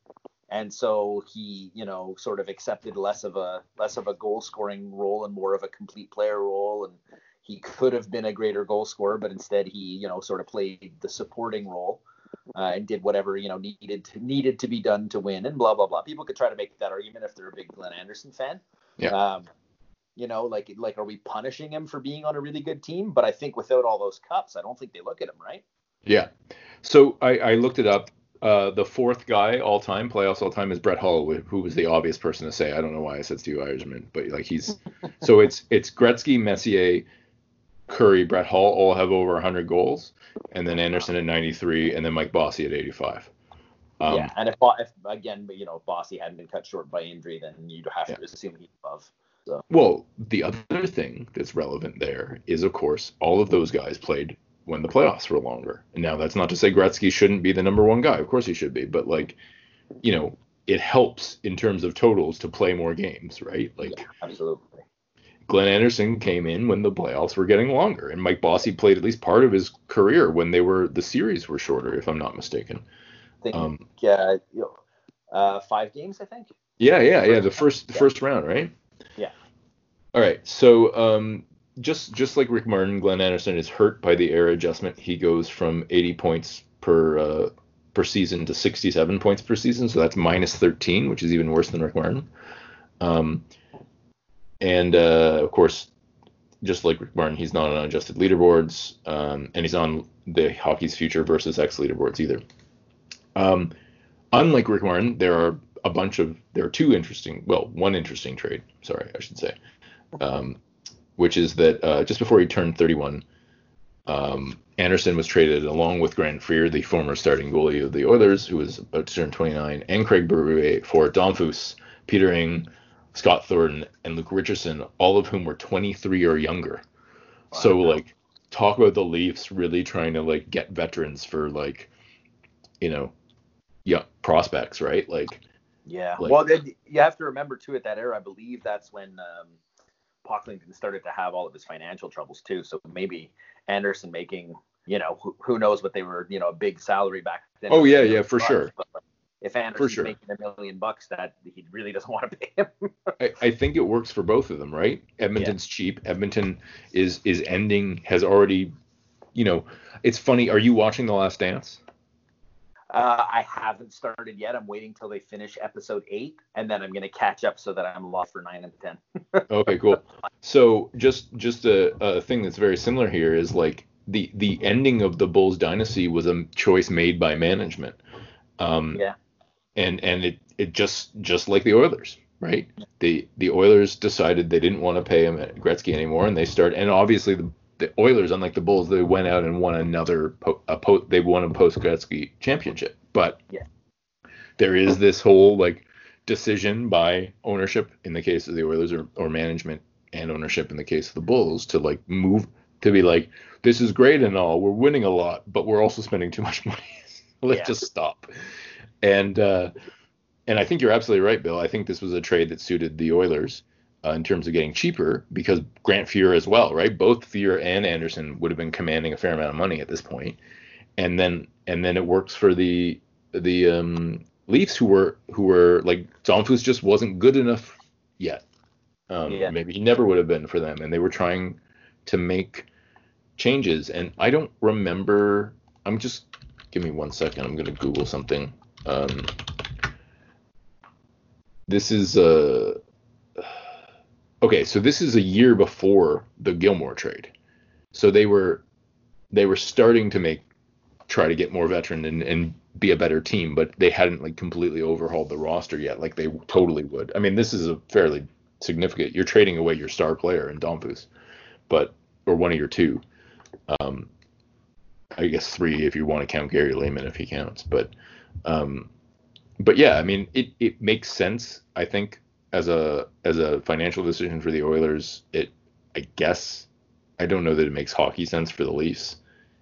and so he, you know, sort of accepted less of a less of a goal scoring role and more of a complete player role, and he could have been a greater goal scorer, but instead he, you know, sort of played the supporting role. Uh, and did whatever you know needed to needed to be done to win, and blah blah blah. People could try to make that argument if they're a big Glenn Anderson fan. Yeah. Um, you know, like like are we punishing him for being on a really good team? But I think without all those cups, I don't think they look at him right. Yeah. So I, I looked it up. Uh, the fourth guy all time, playoffs all time, is Brett Hull, who was the obvious person to say. I don't know why I said Steve Yzerman, but like he's so it's it's Gretzky, Messier, Kurri, Brett Hull all have over 100 goals, and then Anderson at 93, and then Mike Bossy at 85. Um, yeah, and if, if again, you know, Bossy hadn't been cut short by injury, then you'd have Yeah. to assume he's above. Well, the other thing that's relevant there is, of course, all of those guys played when the playoffs were longer. And now that's not to say Gretzky shouldn't be the number one guy. Of course he should be, but like, you know, it helps in terms of totals to play more games, right? Like yeah, absolutely. Glenn Anderson came in when the playoffs were getting longer, and Mike Bossy played at least part of his career when they were the series were shorter, if I'm not mistaken. I think, um, yeah, uh, five games, I think. Yeah, yeah, yeah. The first, the yeah. first round, right? Yeah. All right. So, um, just just like Rick Martin, Glenn Anderson is hurt by the air adjustment. He goes from 80 points per uh, per season to 67 points per season, so that's minus 13, which is even worse than Rick Martin. Um, and uh, of course, just like Rick Martin, he's not on adjusted leaderboards, um, and he's on the Hockey's Future versus X leaderboards either. Um, unlike Rick Martin, there are a bunch of there are two interesting, well, one interesting trade. Sorry, I should say, um, which is that uh, just before he turned 31, um, Anderson was traded along with Grant Fuhr, the former starting goalie of the Oilers, who was about to turn 29, and Craig Berube for Damphousse, Peter Ing, Scott Thornton, and Luke Richardson, all of whom were 23 or younger. Wow. So like, talk about the Leafs really trying to like get veterans for like, you know, yeah, prospects, right? Like, yeah. Like, well, you have to remember too at that era. I believe that's when um, Pocklington started to have all of his financial troubles too. So maybe Anderson making, you know, who, who knows what they were, you know, a big salary back then. Oh yeah, yeah, for sure. But if Anderson's sure. making a million bucks, that he really doesn't want to pay him. <laughs> I, I, think it works for both of them, right? Edmonton's yeah. cheap. Edmonton is is ending, has already, you know, it's funny. Are you watching The Last Dance? Uh, I haven't started yet. I'm waiting till they finish episode eight, and then I'm going to catch up so that I'm lost for nine and ten. <laughs> okay, cool. So just just a, a thing that's very similar here is like the the ending of the Bulls dynasty was a choice made by management. Um, yeah. And and it it just just like the Oilers, right? The the Oilers decided they didn't want to pay him at Gretzky anymore, and they start and obviously the the Oilers, unlike the Bulls, they went out and won another po- a po- they won a post Gretzky championship. But yeah. there is this whole like decision by ownership in the case of the Oilers or, or management and ownership in the case of the Bulls to like move to be like this is great and all we're winning a lot but we're also spending too much money <laughs> let's yeah. just stop and uh and I think you're absolutely right Bill I think this was a trade that suited the Oilers uh, in terms of getting cheaper because Grant Fuhr as well, right? Both Fuhr and Anderson would have been commanding a fair amount of money at this point, and then and then it works for the the um, Leafs who were who were like Damphousse just wasn't good enough yet. Um, yeah. Maybe he never would have been for them, and they were trying to make changes. And I don't remember. I'm just give me one second. I'm gonna Google something. Um, this is uh <sighs> okay, so this is a year before the Gilmour trade. So they were they were starting to make try to get more veteran and, and be a better team, but they hadn't like completely overhauled the roster yet, like they totally would. I mean, this is a fairly significant. You're trading away your star player in Damphousse, but or one of your two. Um, I guess three if you want to count Gary Leeman if he counts, but um, but yeah, I mean, it it makes sense. I think as a as a financial decision for the Oilers, it I guess I don't know that it makes hockey sense for the Leafs.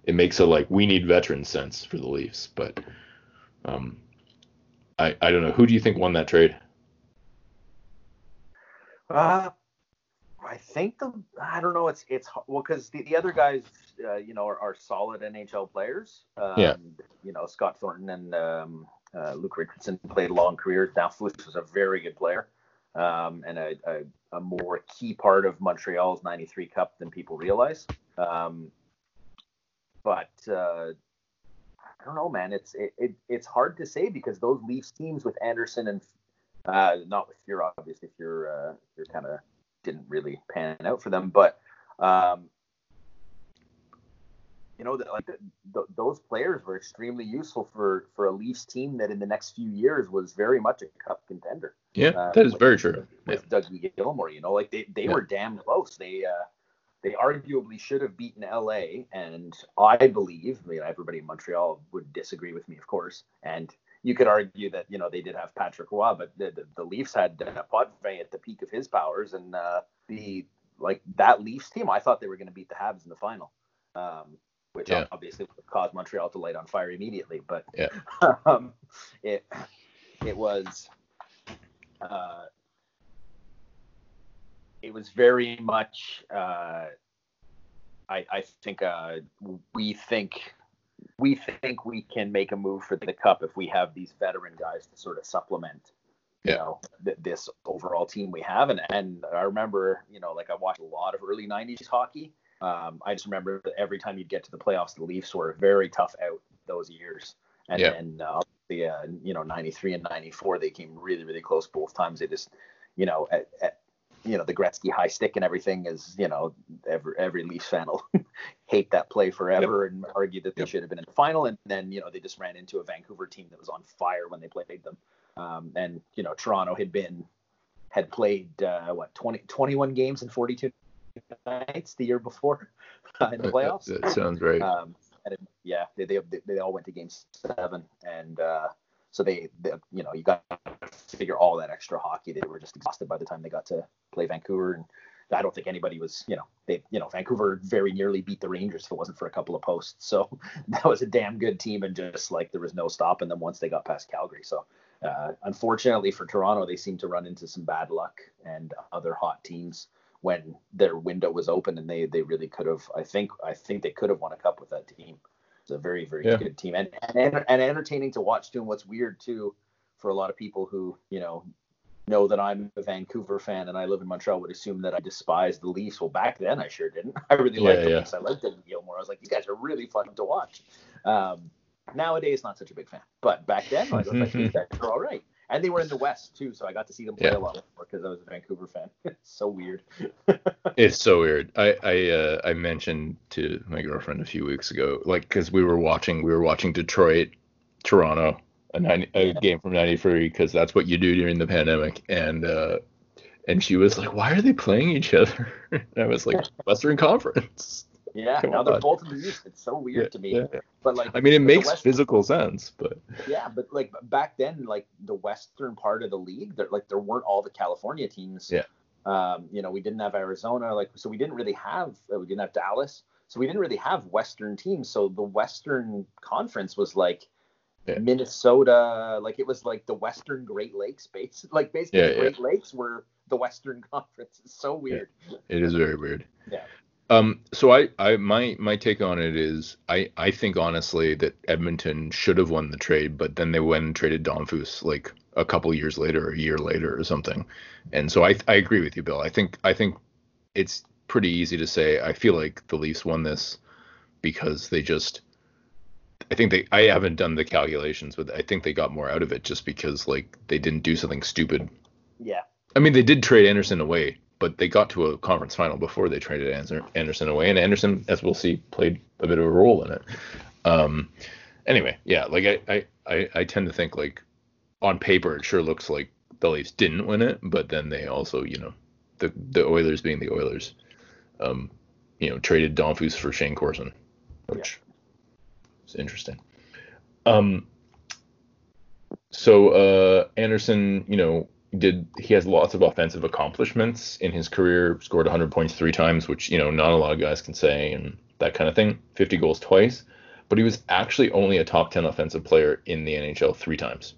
It makes a like we need veteran sense for the Leafs, but um, I I don't know. Who do you think won that trade? Uh, I think the I don't know. It's it's well because the, the other guys, uh, you know, are, are, solid NHL players. Um, yeah. You know, Scott Thornton and um, uh, Luke Richardson played long careers. Damphousse was a very good player um, and a, a, a, more key part of Montreal's 93 Cup than people realize. Um, but uh, I don't know, man. It's it, it, it's hard to say because those Leafs teams with Anderson and uh, not with Fuhr, obviously, if you're uh, you're kind of didn't really pan out for them, but um, you know, like the, the, those players were extremely useful for for a Leafs team that in the next few years was very much a cup contender. Yeah, uh, that is with, very true. With, yeah. Dougie Gilmour, you know, like they, they yeah. were damn close. They uh, they arguably should have beaten LA, and I believe, I mean, everybody in Montreal would disagree with me, of course, and you could argue that you know they did have Patrick Roy, but the, the, the Leafs had uh, Potvin at the peak of his powers, and uh, the like that Leafs team, I thought they were going to beat the Habs in the final. Um, which yeah. obviously would cause Montreal to light on fire immediately. But yeah. <laughs> um, it it was uh, it was very much. Uh, I, I think uh, we think we think we can make a move for the cup if we have these veteran guys to sort of supplement you Yeah. know th- this overall team we have and and I remember you know like I watched a lot of early 90s hockey um, I just remember that every time you'd get to the playoffs the Leafs were very tough out those years and Yeah. then uh, the uh, you know 93 and 94 they came really really close both times they just you know at, at you know the Gretzky high stick and everything is you know every every Leafs fan will <laughs> hate that play forever and argue that they Yep. should have been in the final and then you know they just ran into a Vancouver team that was on fire when they played them um, and you know Toronto had been had played uh, what 20 21 games in 42 nights the year before uh, <laughs> in the playoffs That, sounds right. um, and it, yeah, they, they they all went to game seven, and uh, so they, they, you know, you got to figure all that extra hockey. They were just exhausted by the time they got to play Vancouver, and I don't think anybody was, you know, they, you know, Vancouver very nearly beat the Rangers if it wasn't for a couple of posts. So <laughs> that was a damn good team, and just like there was no stopping them once they got past Calgary. So uh, unfortunately for Toronto, they seem to run into some bad luck and other hot teams when their window was open and they they really could have I think I think they could have won a cup with that team. It's a very very Yeah. good team and, and and entertaining to watch too. And what's weird too for a lot of people who you know know that I'm a Vancouver fan and I live in Montreal would assume that I despise the Leafs. Well, back then I sure didn't. <laughs> I really Yeah, liked the yeah. Leafs. I liked David Gilmour. I was like, you guys are really fun to watch. Um, nowadays, not such a big fan, but back then I was like, <laughs> these guys are all right. And they were in the West too, so I got to see them play Yeah. a lot more because I was a Vancouver fan. <laughs> it's so weird. <laughs> It's so weird. I I uh, I mentioned to my girlfriend a few weeks ago, like, because we were watching we were watching Detroit, Toronto, a, 90, a game from '93, because that's what you do during the pandemic, and uh, and she was like, "Why are they playing each other?" <laughs> and I was like, "Western Conference." Yeah, Come now they're both in the East. It's so weird Yeah, to me. yeah, yeah. But like, I mean, it makes West- physical sense, but Yeah, but like back then, like the western part of the league, there like there weren't all the California teams. Yeah. Um, you know, we didn't have Arizona, like so we didn't really have uh, we didn't have Dallas, so we didn't really have Western teams. So the Western Conference was like Yeah. Minnesota, like it was like the Western Great Lakes base, like basically Yeah, the yeah. Great Lakes were the Western <laughs> Conference. It's so weird. it is very weird. Yeah. Um, so I, I my my take on it is I, I think honestly that Edmonton should have won the trade, but then they went and traded Damphousse like a couple years later, a year later or something. And so I I agree with you, Bill. I think I think it's pretty easy to say I feel like the Leafs won this because they just I think they I haven't done the calculations, but I think they got more out of it just because like they didn't do something stupid Yeah. I mean, they did trade Anderson away, but they got to a conference final before they traded Anderson away, and Anderson, as we'll see, played a bit of a role in it. Um, anyway, yeah, like I, I, I, I tend to think like on paper it sure looks like the Leafs didn't win it, but then they also, you know, the the Oilers being the Oilers, um, you know, traded Damphousse for Shayne Corson, which is interesting. Um, so uh, Anderson, you know, did he has lots of offensive accomplishments in his career. Scored 100 points three times, which you know not a lot of guys can say, and that kind of thing. 50 goals twice, but he was actually only a top 10 offensive player in the NHL three times,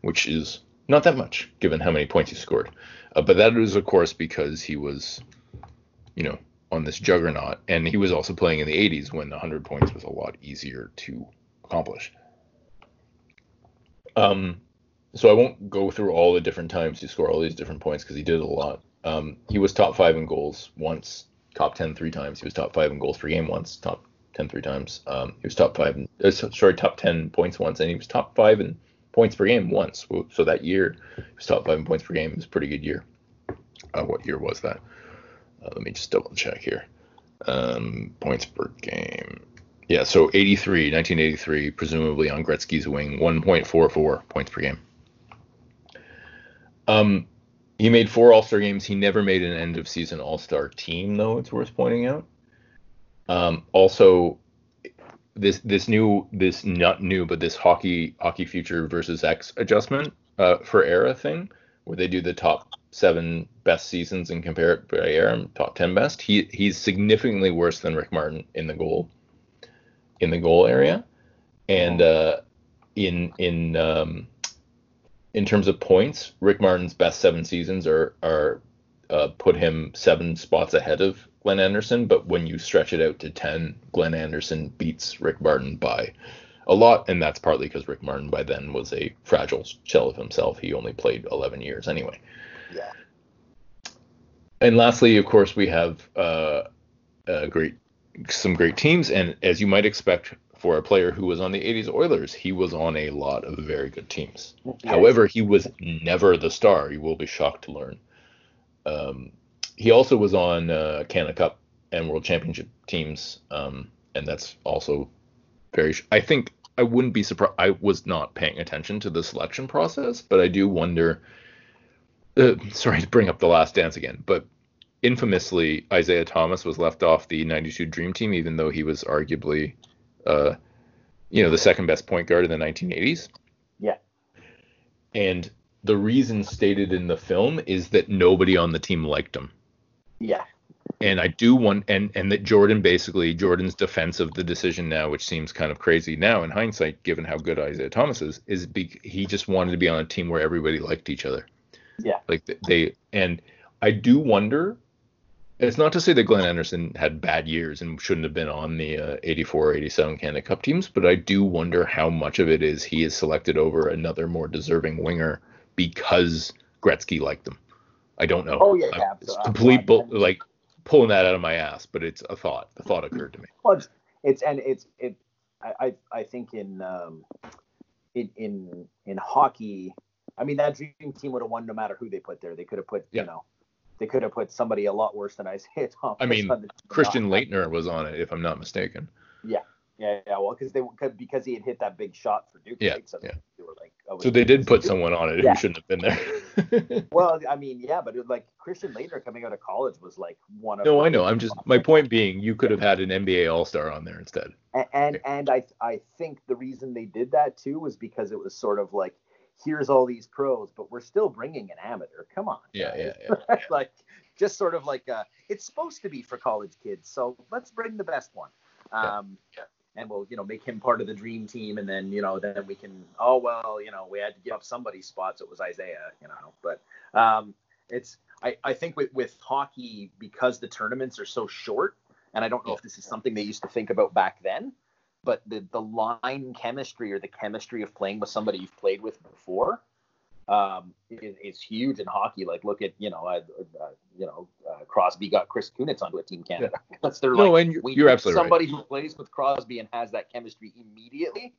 which is not that much given how many points he scored. Uh, but that was of course because he was, you know, on this juggernaut, and he was also playing in the 80s when 100 points was a lot easier to accomplish. Um, so I won't go through all the different times he scored all these different points because he did a lot. Um, he was top five in goals once, top 10 three times. He was top five in goals per game once, top 10 three times. Um, he was top five, in, uh, sorry, top 10 points once, and he was top five in points per game once. So- So that year, he was top five in points per game. It was a pretty good year. Uh, what year was that? Uh, let me just double check here. Um, points per game. Yeah, so 83, 1983, presumably on Gretzky's wing, 1.44 points per game. Um, he made four All Star games. He never made an end of season All Star team, though. It's worth pointing out. Um, also, this this new this not new, but this hockey hockey future versus X adjustment uh, for era thing, where they do the top seven best seasons and compare it by era, top ten best. He he's significantly worse than Rick Martin in the goal in the goal area, and uh, in in um, in terms of points, Rick Martin's best seven seasons are are uh, put him seven spots ahead of Glenn Anderson, but when you stretch it out to 10, Glenn Anderson beats Rick Martin by a lot, and that's partly because Rick Martin by then was a fragile shell of himself. He only played 11 years anyway. Yeah. And lastly, of course, we have uh, great some great teams, and as you might expect for a player who was on the 80s Oilers, he was on a lot of very good teams. Yeah. However, he was never the star. You will be shocked to learn. Um, he also was on uh, Canada Cup and World Championship teams, um, and that's also very. Sh- I think I wouldn't be surprised. I was not paying attention to the selection process, but I do wonder. Uh, sorry to bring up the Last Dance again, but infamously, Isiah Thomas was left off the '92 Dream Team, even though he was arguably, uh, you know, the second best point guard in the 1980s. Yeah. And the reason stated in the film is that nobody on the team liked him. Yeah. And I do want and and that Jordan basically Jordan's defense of the decision now, which seems kind of crazy now in hindsight, given how good Isiah Thomas is, is be, he just wanted to be on a team where everybody liked each other. Yeah. Like they and I do wonder. It's not to say that Glenn Anderson had bad years and shouldn't have been on the uh, 84 87 Canada Cup teams, but I do wonder how much of it is he is selected over another more deserving winger because Gretzky liked them. I don't know. Oh yeah, yeah. It's complete bull, like pulling that out of my ass, but it's a thought. The thought occurred to me. Well, it's, it's and it's it. I I think in um in in in hockey, I mean that dream team would have won no matter who they put there. They could have put yeah. you know they could have put somebody a lot worse than Isiah <laughs> Thomas. I mean, Christian Laettner was on it, if I'm not mistaken. Yeah, yeah, yeah. Well, because they because he had hit that big shot for Duke. Yeah, right? so yeah. They were like, oh, so they did put someone on it yeah. who shouldn't have been there. <laughs> well, I mean, yeah, but it, like Christian Laettner coming out of college was like one of. No, I know. I'm just my point being, you could have had an NBA All Star on there instead. And and, yeah. and I I think the reason they did that too was because it was sort of like here's all these pros, but we're still bringing an amateur. Come on. Yeah, yeah, <laughs> yeah, yeah. like just sort of like uh, it's supposed to be for college kids, so let's bring the best one. Um, yeah and we'll you know make him part of the dream team and then you know then we can oh well you know we had to give up somebody's spots it was Isiah you know but um it's I, I think with with hockey because the tournaments are so short and I don't know if this is something they used to think about back then but the the line chemistry or the chemistry of playing with somebody you've played with before um, is, is, huge in hockey. Like, look at you know, uh, uh, you know, uh, Crosby got Chris Kunitz onto a team Canada. Yeah. <laughs> That's their no, like, and you're, you're absolutely somebody right. who plays with Crosby and has that chemistry immediately.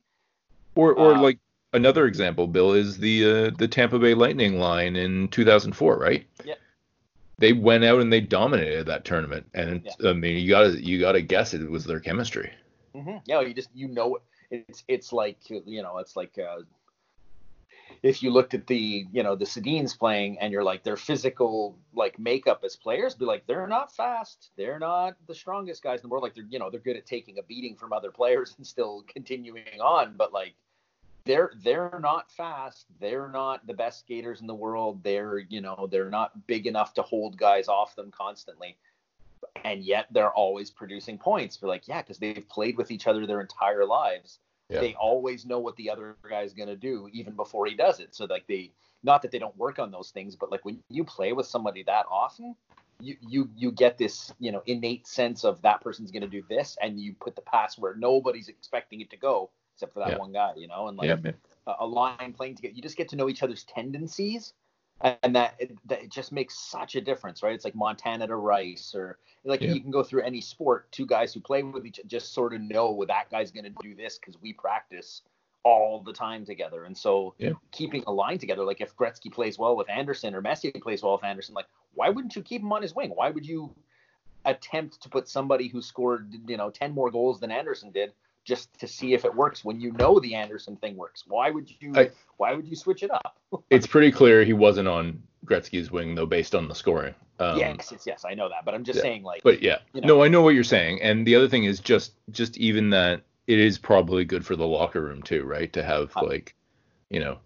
Or, or um, like another example, Bill, is the uh, the Tampa Bay Lightning line in 2004, right? Yeah. They went out and they dominated that tournament, and yeah. I mean, you gotta you gotta guess it was their chemistry. Mm-hmm. Yeah, you just you know it's it's like you know it's like uh, if you looked at the you know the Sedins playing and you're like their physical like makeup as players, be like they're not fast, they're not the strongest guys in the world. Like they're you know they're good at taking a beating from other players and still continuing on, but like they're they're not fast, they're not the best skaters in the world. They're you know they're not big enough to hold guys off them constantly. And yet they're always producing points. For like, yeah, because they've played with each other their entire lives yeah. They always know what the other guy's going to do even before he does it. So like they not that they don't work on those things, but like when you play with somebody that often, you you you get this, you know, innate sense of that person's going to do this and you put the pass where nobody's expecting it to go except for that yeah. one guy, you know, and like yeah, a line playing together, you just get to know each other's tendencies and that it, that it just makes such a difference, right? It's like Montana to Rice, or like yeah. you can go through any sport. Two guys who play with each just sort of know that guy's going to do this because we practice all the time together. And so yeah. keeping a line together, like if Gretzky plays well with Anderson or Messier plays well with Anderson, like why wouldn't you keep him on his wing? Why would you attempt to put somebody who scored you know ten more goals than Anderson did just to see if it works when you know the Anderson thing works. Why would you I, why would you switch it up? <laughs> it's pretty clear he wasn't on Gretzky's wing though based on the scoring. Um, yes, yes, yes, I know that, but I'm just yeah. saying like But yeah. You know, no, I know what you're saying. And the other thing is just just even that it is probably good for the locker room too, right? To have like you know,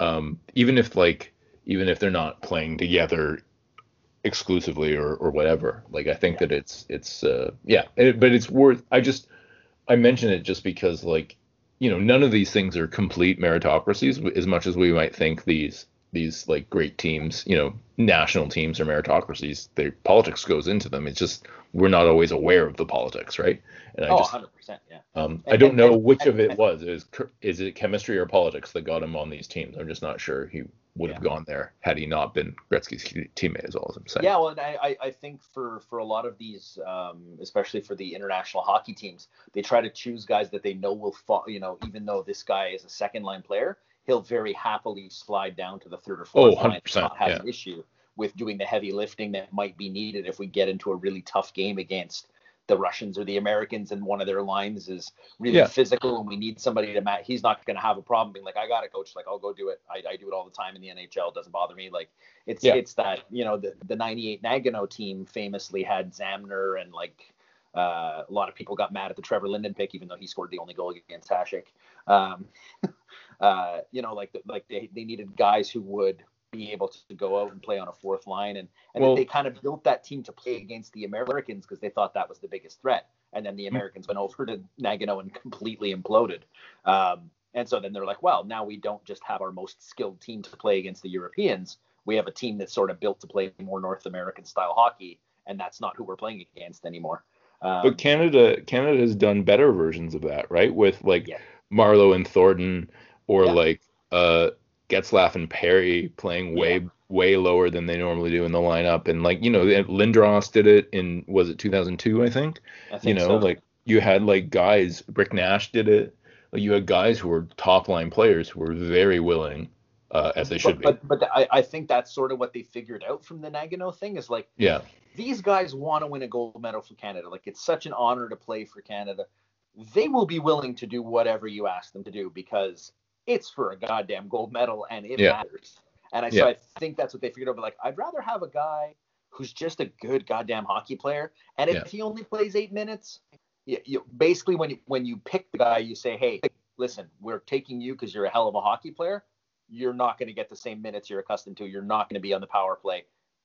um even if like even if they're not playing together exclusively or or whatever. Like I think yeah. that it's it's uh yeah, it, but it's worth I just I mention it just because like you know none of these things are complete meritocracies as much as we might think these these like great teams, you know, national teams are meritocracies, their politics goes into them. It's just we're not always aware of the politics, right? And I oh, just, 100%, yeah. Um, and, I don't and, know and, which of it was. Is is it chemistry or politics that got him on these teams? I'm just not sure he would have gone there had he not been Gretzky's teammate. Is all I'm saying. Yeah, well, and I I think for for a lot of these, um, especially for the international hockey teams, they try to choose guys that they know will fall. You know, even though this guy is a second line player, he'll very happily slide down to the third or fourth oh, line and not have yeah. an issue with doing the heavy lifting that might be needed if we get into a really tough game against the Russians or the Americans and one of their lines is really yeah. physical and we need somebody to match. He's not going to have a problem being like, I got it, coach. Like, I'll go do it. I, I do it all the time in the NHL. It doesn't bother me. Like, it's yeah. it's that you know the the '98 Nagano team famously had Zamuner and like uh, a lot of people got mad at the Trevor Linden pick, even though he scored the only goal against Hasek. Um, <laughs> uh, you know, like like they, they needed guys who would be able to go out and play on a fourth line, and and well, they kind of built that team to play against the Americans because they thought that was the biggest threat. And then the hmm. Americans went over to Nagano and completely imploded. Um, and so then they're like, well, now we don't just have our most skilled team to play against the Europeans. We have a team that's sort of built to play more North American style hockey, and that's not who we're playing against anymore. Um, but Canada, Canada has done better versions of that, right? With like yeah. Marleau and Thornton, or yeah. like uh, Getzlaf and Perry playing way yeah. way lower than they normally do in the lineup, and like you know Lindros did it in was it 2002 I think. I think you know so. like you had like guys Rick Nash did it. Like you had guys who were top line players who were very willing. Uh, as they should but, be. But, but I, I think that's sort of what they figured out from the Nagano thing is like, yeah, these guys want to win a gold medal for Canada. Like it's such an honor to play for Canada. They will be willing to do whatever you ask them to do because it's for a goddamn gold medal and it yeah. matters. And I, so I think that's what they figured out. But like, I'd rather have a guy who's just a good goddamn hockey player. And if yeah. he only plays eight minutes, you, you, basically when you, when you pick the guy, you say, hey, listen, we're taking you because you're a hell of a hockey player. You're not going to get the same minutes you're accustomed to. You're not going to be on the power play.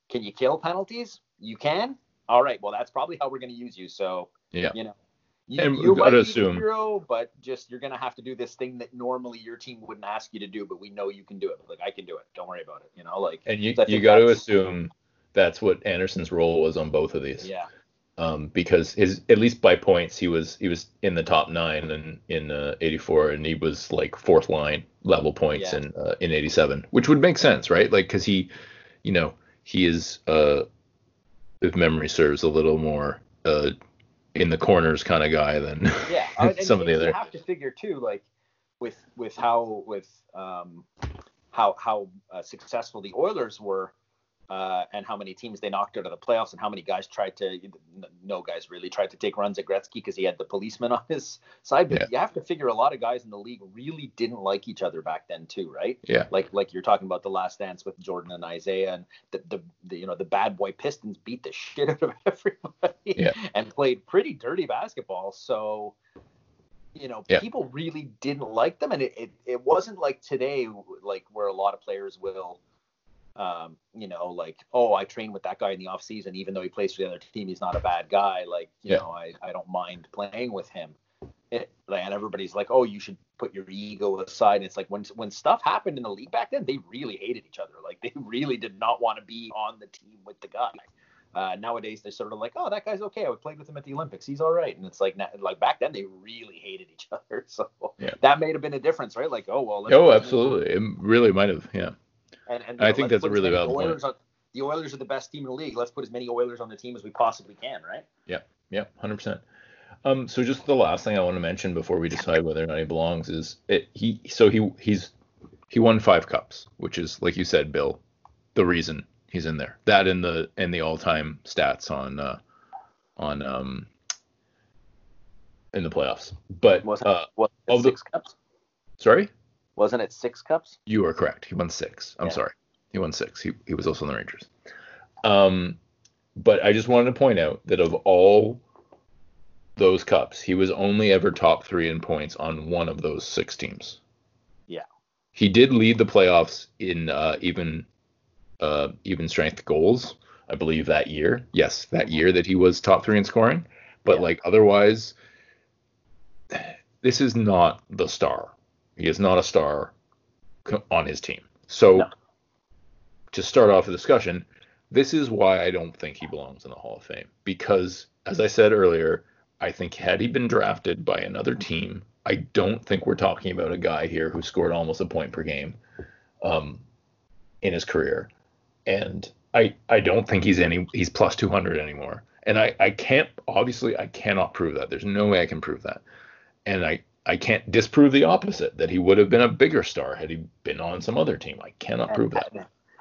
Can you kill penalties? You can. All right. Well, that's probably how we're going to use you. So, yeah. you know, you, and you might assume. be hero, but just you're gonna have to do this thing that normally your team wouldn't ask you to do, but we know you can do it. Like I can do it. Don't worry about it. You know, like. And you you got to assume that's what Anderson's role was on both of these. Yeah. Um, because his at least by points he was he was in the top nine in in uh, 84 and he was like fourth line level points yeah. in uh, in 87 which would make sense right like because he you know he is uh if memory serves a little more uh in the corners kind of guy than yeah, <laughs> some of the other. You have to figure too, like with with how with um, how how uh, successful the Oilers were uh, and how many teams they knocked out of the playoffs, and how many guys tried to, no guys really tried to take runs at Gretzky because he had the policeman <laughs> on his side. But yeah. you have to figure a lot of guys in the league really didn't like each other back then too, right? Yeah. Like like you're talking about the Last Dance with Jordan and Isiah, and the the, the you know the bad boy Pistons beat the shit out of <laughs> everybody yeah. and played pretty dirty basketball. So you know, yeah. people really didn't like them, and it, it it wasn't like today, like where a lot of players will um, you know, like, oh, I train with that guy in the off season, even though he plays for the other team, he's not a bad guy. Like, you yeah. know, I, I don't mind playing with him. It, and everybody's like, oh, you should put your ego aside. And it's like when when stuff happened in the league back then, they really hated each other. Like <laughs> they really did not want to be on the team with the guy. Uh, nowadays they're sort of like, oh, that guy's okay. I played with him at the Olympics. He's all right. And it's like, like back then they really hated each <laughs> other. So yeah. that may have been a difference, right? Like, oh well. Oh, absolutely. It really might have. Yeah. And, and I think that's a really valid point. On, the Oilers are the best team in the league. Let's put as many Oilers on the team as we possibly can, right? Yeah, yeah, hundred percent. Um, so just the last thing I want to mention before we decide whether or not he belongs is it, he. So he he's he won five cups, which is like you said, Bill, the reason he's in there. That in the in the all time stats on uh, on um in the playoffs. But uh, it six the, cups? Sorry. Wasn't it six cups? You are correct. He won six. I'm yeah. sorry. He won six. He, he was also in the Rangers. Um, but I just wanted to point out that of all those cups, he was only ever top three in points on one of those six teams. Yeah. He did lead the playoffs in uh, even uh, even strength goals, I believe that year. Yes, that year that he was top three in scoring. But yeah. like otherwise, this is not the star. He is not a star on his team. So no. to start off the discussion, this is why I don't think he belongs in the Hall of Fame. Because, as I said earlier, I think had he been drafted by another team, I don't think we're talking about a guy here who scored almost a point per game um, in his career. And I I don't think he's any he's plus 200 anymore. And I I can't obviously I cannot prove that. There's no way I can prove that. And I I can't disprove the opposite that he would have been a bigger star had he been on some other team. I cannot and, prove that.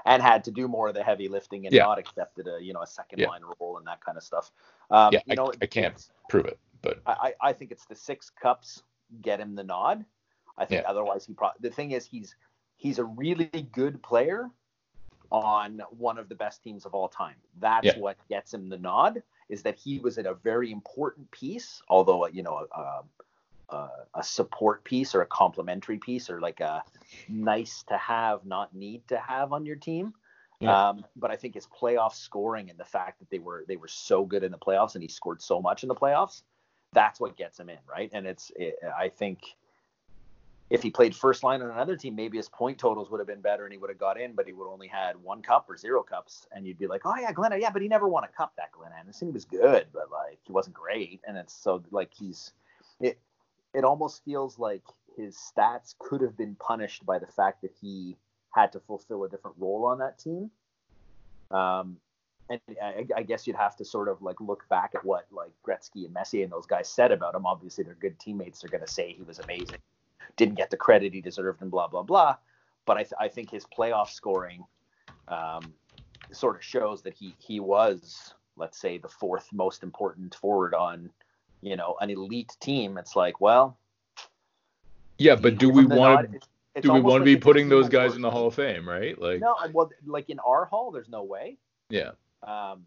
And had to do more of the heavy lifting and Yeah. not accepted a you know a second Yeah. line role and that kind of stuff. Um, yeah, you I, know, I can't prove it, but I, I I think it's the six cups get him the nod. I think Yeah. otherwise he probably the thing is he's he's a really good player on one of the best teams of all time. That's Yeah. what gets him the nod is that he was in a very important piece, although you know a, a, a support piece or a complementary piece or like a nice to have, not need to have on your team. Yeah. Um, but I think his playoff scoring and the fact that they were they were so good in the playoffs and he scored so much in the playoffs, that's what gets him in, right? And it's it, I think if he played first line on another team, maybe his point totals would have been better and he would have got in, but he would only had one cup or zero cups, and you'd be like, oh yeah, Glenn, yeah, but he never won a cup. That Glenn Anderson, he was good, but like he wasn't great, and it's so like he's it. It almost feels like his stats could have been punished by the fact that he had to fulfill a different role on that team. Um, and I, I guess you'd have to sort of like look back at what like Gretzky and Messier and those guys said about him. Obviously, they're good teammates. They're going to say he was amazing, didn't get the credit he deserved, and blah blah blah. But I, th- I think his playoff scoring um, sort of shows that he he was, let's say, the fourth most important forward on, you know, an elite team. It's like, well, yeah, but do we want to do we want to like be putting those guys in the Hall of Fame, right? Like No, well, like in our hall, there's no way. yeah. Um,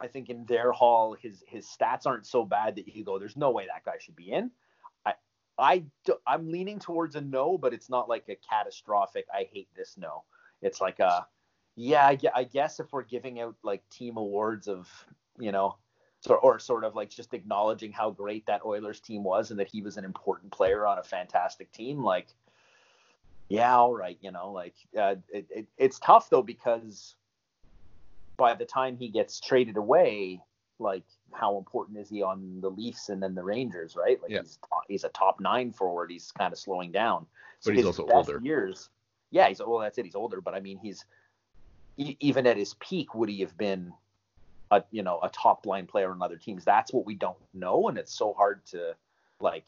I think in their hall, his his stats aren't so bad that you go, "There's no way that guy should be in." I I do- I'm leaning towards a no, but it's not like a catastrophic. I hate this no. It's like a yeah. I, I guess if we're giving out like team awards of you know, so, or sort of like just acknowledging how great that Oilers team was and that he was an important player on a fantastic team, like yeah, all right, you know, like uh, it, it, it's tough though because by the time he gets traded away, like how important is he on the Leafs and then the Rangers, right? Like Yeah. he's he's a top nine forward. He's kind of slowing down. But he's also older. Years, yeah, he's well. That's it. He's older, but I mean, he's even at his peak, would he have been a you know a top line player on other teams? That's what we don't know, and it's so hard to like.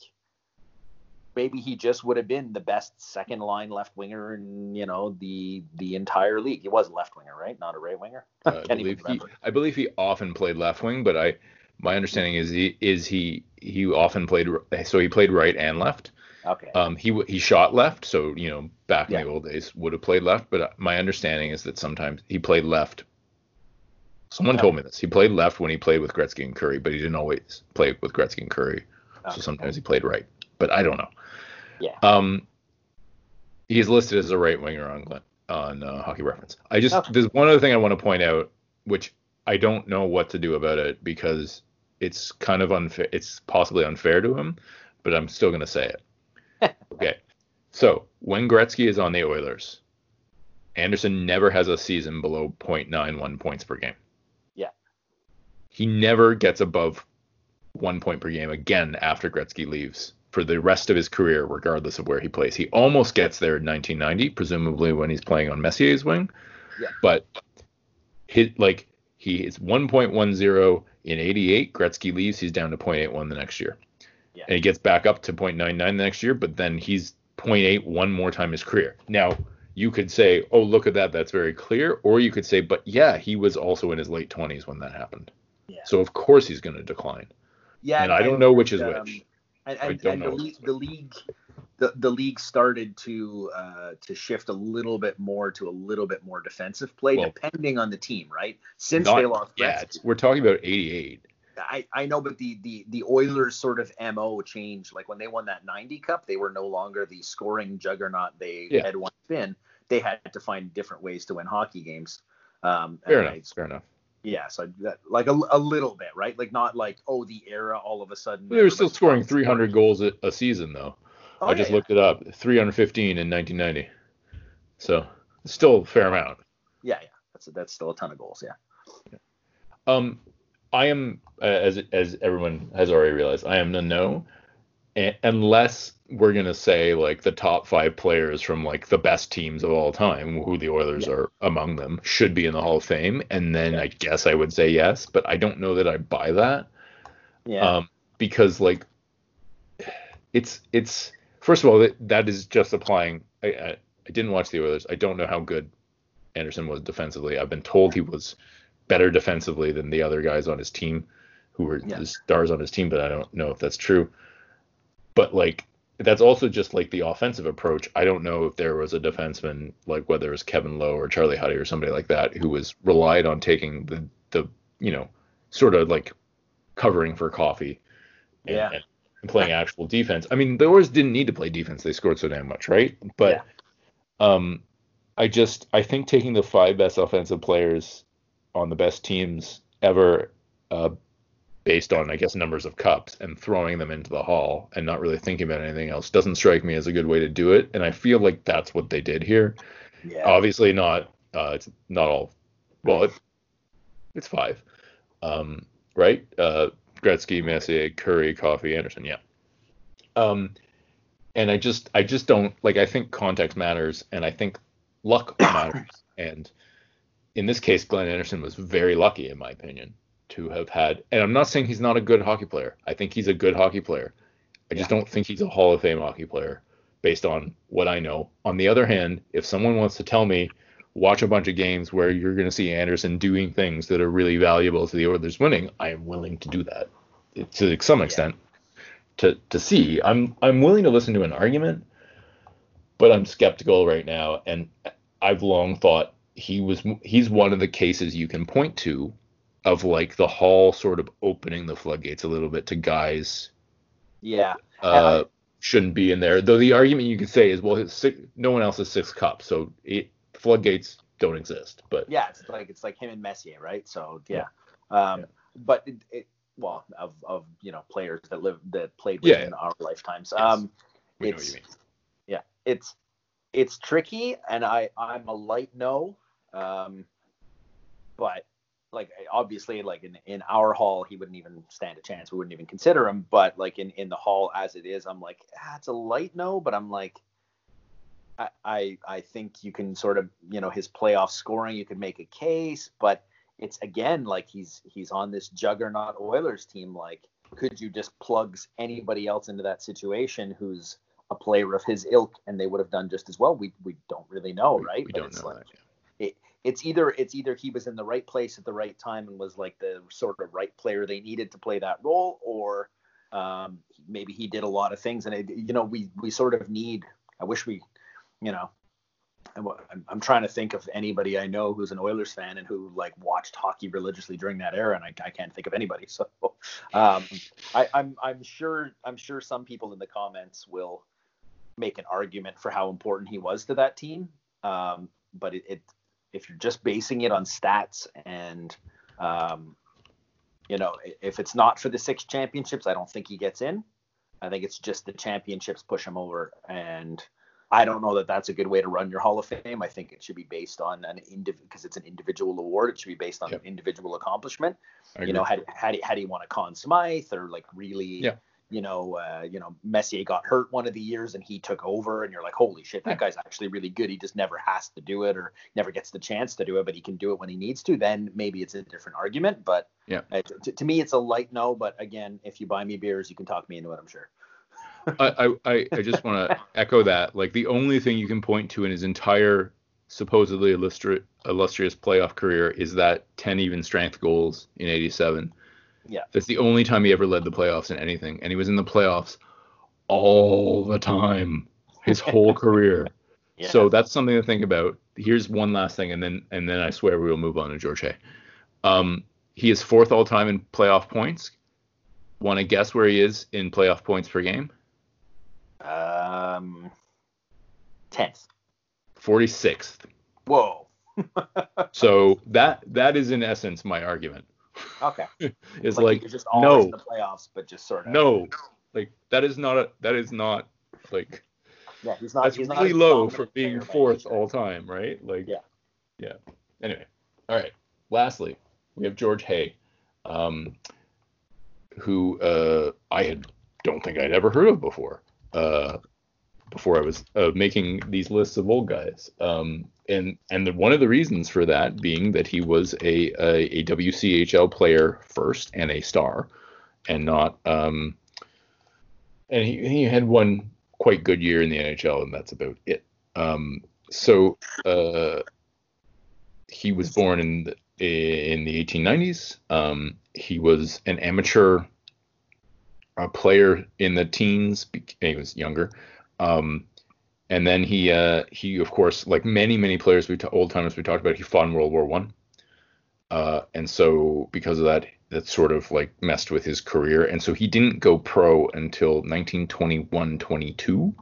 Maybe he just would have been the best second line left winger in you know the the entire league. He was a left winger, right? Not a right winger. Uh, I <laughs> believe he. I believe he often played left wing, but I my understanding is he is he he often played so he played right and left. Okay. Um, he he shot left, so you know back in Yeah. the old days would have played left. But uh, my understanding is that sometimes he played left. Someone Yeah. told me this. He played left when he played with Gretzky and Kurri, but he didn't always play with Gretzky and Kurri. So sometimes he played right, but I don't know. Yeah. Um, he's listed as a right winger on on uh, Hockey Reference. I just Okay. there's one other thing I want to point out, which I don't know what to do about it because it's kind of unfair. It's possibly unfair to him, but I'm still gonna say it. <laughs> okay. So when Gretzky is on the Oilers, Anderson never has a season below 0.91 points per game. He never gets above one point per game again after Gretzky leaves for the rest of his career, regardless of where he plays. He almost gets there in 1990, presumably when he's playing on Messier's wing. Yeah. But hit like he is 1.10 in 88. Gretzky leaves, he's down to 0.81 the next year. Yeah. And he gets back up to 0.99 the next year, but then he's 0.8 one more time his career. Now, you could say, oh, look at that. That's very clear. Or you could say, but yeah, he was also in his late 20s when that happened. Yeah. So, of course, he's going to decline. Yeah, and I don't know which is um, which. And, I and, don't and know. the league, the league, the, the league started to uh, to shift a little bit more to a little bit more defensive play, Well, depending on the team, right? Since Not- they lost yeah, we're talking about 88. I, I know, but the, the the Oilers sort of mo changed. Like when they won that 90 Cup, they were no longer the scoring juggernaut they Yeah. had once been. They had to find different ways to win hockey games. Um, Fair enough. I- Fair enough. Yeah, so that, like a, a little bit, right? Like not like oh the era all of a sudden. They were still scoring stopped 300 goals a, a season, though. Oh, I just yeah, looked it up 315 in 1990. So, it's still a fair amount. Yeah, yeah. That's that's still a ton of goals. Yeah. Um, I am as as everyone has already realized, I am the no, unless we're gonna say like the top five players from like the best teams of all time, who the Oilers yeah. are among them, should be in the Hall of Fame, and then yeah. I guess I would say yes, but I don't know that I buy that. Yeah. Um, because like it's it's first of all that, that is just applying. I, I I didn't watch the Oilers. I don't know how good Anderson was defensively. I've been told he was better defensively than the other guys on his team who were yeah. the stars on his team, but I don't know if that's true. But like that's also just like the offensive approach. I don't know if there was a defenseman like whether it was Kevin Lowe or Charlie Huddy or somebody like that who was relied on taking the the you know sort of like covering for Coffey and, yeah. and playing actual defense. I mean, the Oilers didn't need to play defense; they scored so damn much, right? But yeah. um, I just I think taking the five best offensive players on the best teams ever uh, based on, I guess, numbers of cups and throwing them into the hall and not really thinking about anything else doesn't strike me as a good way to do it. And I feel like that's what they did here. Yeah. Obviously, not. Uh, it's not all. Well, it, it's five. Um, right? Uh, Gretzky, Messier, Kurri, Coffey, Anderson. Yeah. Um, and I just, I just don't like. I think context matters, and I think luck <coughs> matters. and in this case, Glenn Anderson was very lucky, in my opinion to have had. And I'm not saying he's not a good hockey player. I think he's a good hockey player. I just yeah. don't think he's a Hall of Fame hockey player based on what I know. On the other hand, if someone wants to tell me watch a bunch of games where you're going to see Anderson doing things that are really valuable to the Oilers winning, I am willing to do that to some extent. Yeah. To, to see, I'm I'm willing to listen to an argument, but I'm skeptical right now, and I've long thought he was he's one of the cases you can point to of like the hall sort of opening the floodgates a little bit to guys. Yeah. Uh, shouldn't be in there. Though the argument you could say is, well, six, no one else has six cups, so it, floodgates don't exist. But yeah, it's like it's like him and Messier, right? So yeah. yeah. Um, yeah. But it, it, well, of of you know players that live that played within yeah. our lifetimes. Yes. Um, we it's yeah, it's it's tricky, and I I'm a light no. Um, but like obviously like in, in our hall he wouldn't even stand a chance. We wouldn't even consider him. But like in in the hall as it is i'm like ah, it's a light no but i'm like I, I i think you can sort of you know his playoff scoring you could make a case but it's again like he's he's on this juggernaut oilers team. Like could you just plug anybody else into that situation who's a player of his ilk and they would have done just as well? We we don't really know right? we, we don't know like, that, yeah. It, it's either it's either he was in the right place at the right time and was like the sort of right player they needed to play that role, or um, maybe he did a lot of things. And it, you know, we we sort of need. I wish we, you know, I'm, I'm trying to think of anybody I know who's an Oilers fan and who like watched hockey religiously during that era, and I, I can't think of anybody. <laughs> So um, I, I'm I'm sure I'm sure some people in the comments will make an argument for how important he was to that team. Um, but it, it if you're just basing it on stats and um, you know if it's not for the six championships i don't think he gets in. I think it's just the championships push him over and i don't know that that's a good way to run your hall of fame. I think it should be based on an individual because it's an individual award it should be based on yep. an individual accomplishment. You know had, had, he, had he won a Conn Smythe or like really yeah you know, uh, you know, Messier got hurt one of the years and he took over, and you're like, holy shit, that guy's actually really good. He just never has to do it or never gets the chance to do it, but he can do it when he needs to. Then maybe it's a different argument. But yeah, uh, t- to me, it's a light no. But again, if you buy me beers, you can talk me into it. I'm sure. <laughs> I, I I just want to <laughs> echo that. Like the only thing you can point to in his entire supposedly illustri- illustrious playoff career is that 10 even strength goals in 87 yeah. That's the only time he ever led the playoffs in anything. And he was in the playoffs all the time, his whole <laughs> career. Yeah. So that's something to think about. Here's one last thing, and then and then I swear we will move on to George Hay. Um, he is fourth all time in playoff points. Want to guess where he is in playoff points per game? Um, tenth. Forty sixth. Whoa. <laughs> so that that is in essence my argument. Okay. <laughs> it's like, like just no in the playoffs, but just sort of no, like that is not a that is not like yeah he's not that's he's really not low for being fourth all time, right? Like yeah yeah. Anyway, all right. Lastly, we have George Hay, um, who uh, I had don't think I'd ever heard of before. Uh, before I was uh, making these lists of old guys, um, and and the, one of the reasons for that being that he was a, a, a WCHL player first and a star, and not um, and he, he had one quite good year in the NHL, and that's about it. Um, so uh, he was born in the, in the 1890s. Um, he was an amateur uh, player in the teens. He was younger. Um, and then he uh, he of course like many many players we t- old timers we talked about he fought in World War One. Uh, and so because of that that sort of like messed with his career. And so he didn't go pro until 1921 22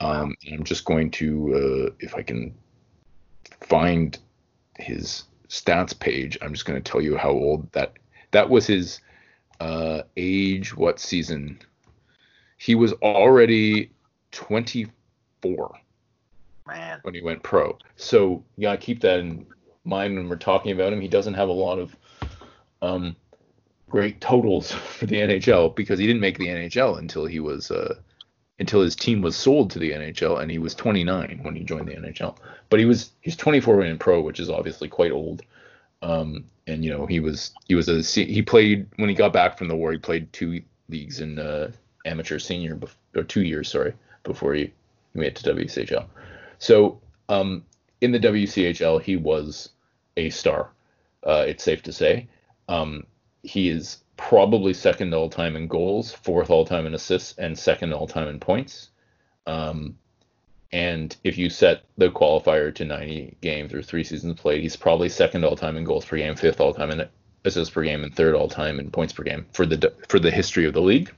um, i'm just going to uh, if i can find his stats page i'm just going to tell you how old that that was his uh, age what season? He was already 24 Man. when he went pro so you gotta keep that in mind when we're talking about him he doesn't have a lot of um, great totals <laughs> for the NHL because he didn't make the NHL until he was uh, until his team was sold to the NHL and he was 29 when he joined the NHL. But he was he's 24 when in pro, which is obviously quite old. Um, and you know he was he was a he played when he got back from the war. He played two leagues in uh, amateur senior or two years, sorry, before he, he made it to WCHL. So um, in the WCHL, he was a star. Uh, it's safe to say. Um, he is probably second all time in goals, fourth all time in assists, and second all time in points. Um, and if you set the qualifier to 90 games or three seasons played, he's probably second all time in goals per game, fifth all time in assists per game, and third all time in points per game for the for the history of the league.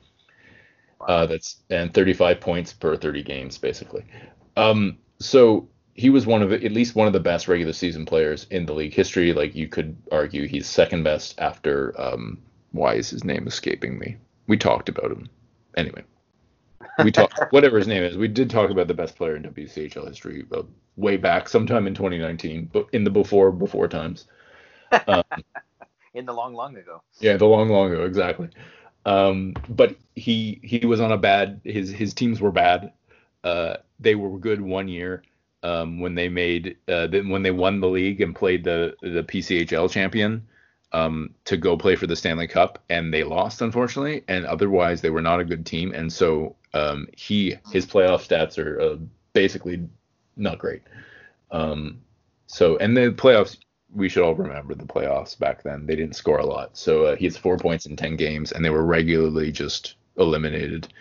Uh, that's and 35 points per 30 games basically. Um, so he was one of at least one of the best regular season players in the league history. Like you could argue he's second best after um, why is his name escaping me? We talked about him. Anyway, we talked <laughs> whatever his name is. We did talk about the best player in WCHL history uh, way back, sometime in 2019, but in the before before times. <laughs> Um, in the long long ago. Yeah, the long long ago, exactly. Um, but he he was on a bad. His his teams were bad. Uh, they were good one year um, when they made uh, when they won the league and played the the PCHL champion um, to go play for the Stanley Cup, and they lost unfortunately. And otherwise, they were not a good team, and so um, he his playoff stats are uh, basically not great. Um, so and the playoffs, we should all remember the playoffs back then. They didn't score a lot, so uh, he has four points in ten games, and they were regularly just eliminated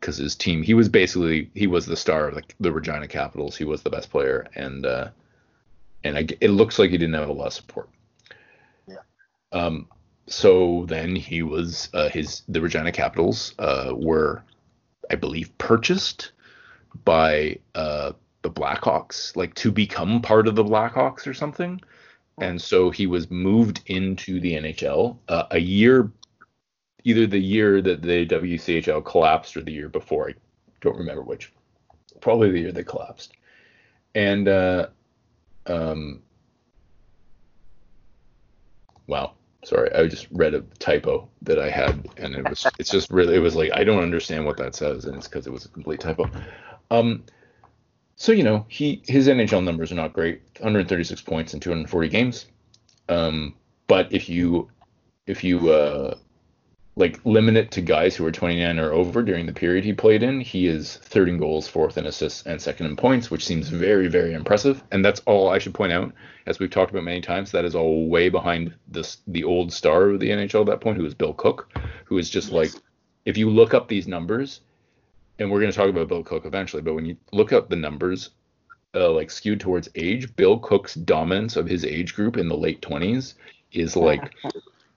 because his team he was basically he was the star of the, the Regina Capitals. He was the best player, and uh, and I, it looks like he didn't have a lot of support. Yeah. Um. So then he was uh, his the Regina Capitals uh, were, I believe, purchased by uh, the Blackhawks, like to become part of the Blackhawks or something. And so he was moved into the NHL uh, a year either the year that the WCHL collapsed or the year before. I don't remember which. Probably the year they collapsed. And uh, um, wow, sorry, I just read a typo that I had, and it was it's just really it was like I don't understand what that says, and it's because it was a complete typo. Um, so you know he his NHL numbers are not great, 136 points in 240 games. Um, but if you if you uh, like limit it to guys who are 29 or over during the period he played in, he is third in goals, fourth in assists, and second in points, which seems very, very impressive. And that's all I should point out, as we've talked about many times, that is all way behind this the old star of the NHL at that point, who was Bill Cook, who is just yes. like, if you look up these numbers, and we're going to talk about Bill Cook eventually, but when you look up the numbers, uh, like skewed towards age, Bill Cook's dominance of his age group in the late 20s is like,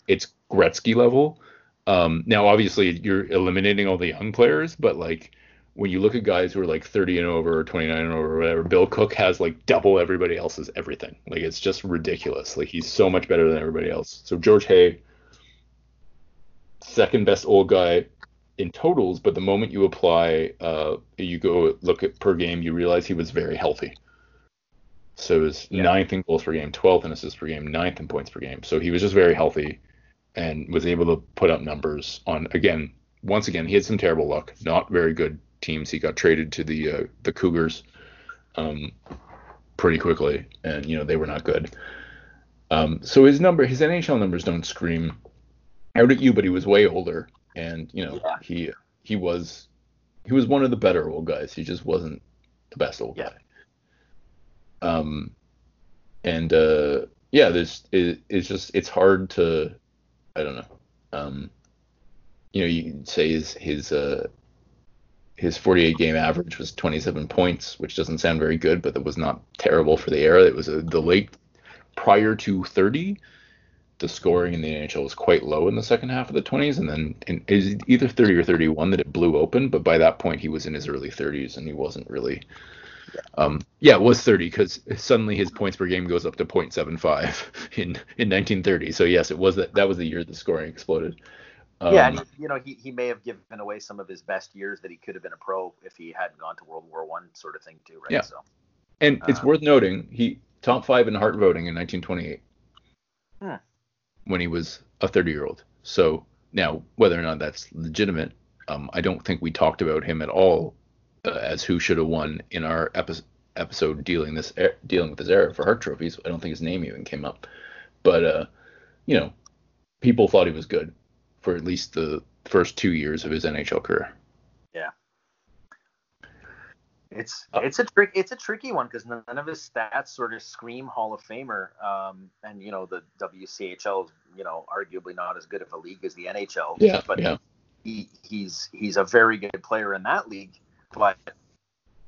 it's Gretzky level um, now, obviously, you're eliminating all the young players, but like when you look at guys who are like 30 and over or 29 and over or whatever, Bill Cook has like double everybody else's everything. Like it's just ridiculous. Like he's so much better than everybody else. So George Hay, second best old guy in totals, but the moment you apply, uh, you go look at per game, you realize he was very healthy. So it was Yeah. ninth in goals per game, 12th in assists per game, ninth in points per game. So he was just very healthy and was able to put up numbers on again. Once again, he had some terrible luck. Not very good teams. He got traded to the uh, the Cougars um, pretty quickly, and you know they were not good. Um, so his number, his NHL numbers don't scream out at you, but he was way older, and you know Yeah. he he was he was one of the better old guys. He just wasn't the best old Yeah. guy. Um, and uh, yeah, there's it, it's just it's hard to I don't know. Um, you know, you can say his his uh his 48 game average was 27 points, which doesn't sound very good, but that was not terrible for the era. It was a, the late prior to 30. The scoring in the NHL was quite low in the second half of the 20s, and then in, it was either 30 or 31 that it blew open. But by that point, he was in his early 30s, and he wasn't really. Um, yeah, it was 30 because suddenly his points per game goes up to 0.75 <laughs> in in 1930. So yes, it was that that was the year the scoring exploded. Um, yeah, and he, you know, he, he may have given away some of his best years that he could have been a pro if he hadn't gone to World War One, sort of thing too, right? Yeah. So And it's Um, worth noting he top five in Hart voting in 1928 Hmm. When he was a 30 year old. So now whether or not that's legitimate, um, I don't think we talked about him at all uh, as who should have won in our epi- episode dealing this er- dealing with this era for Hart trophies. I don't think his name even came up, but uh, you know, people thought he was good for at least the first two years of his NHL career. It's Uh, it's a trick it's a tricky one because none of his stats sort of scream Hall of Famer. Um, and you know the WCHL is you know arguably not as good of a league as the NHL. Yeah, but yeah. he he's he's a very good player in that league. But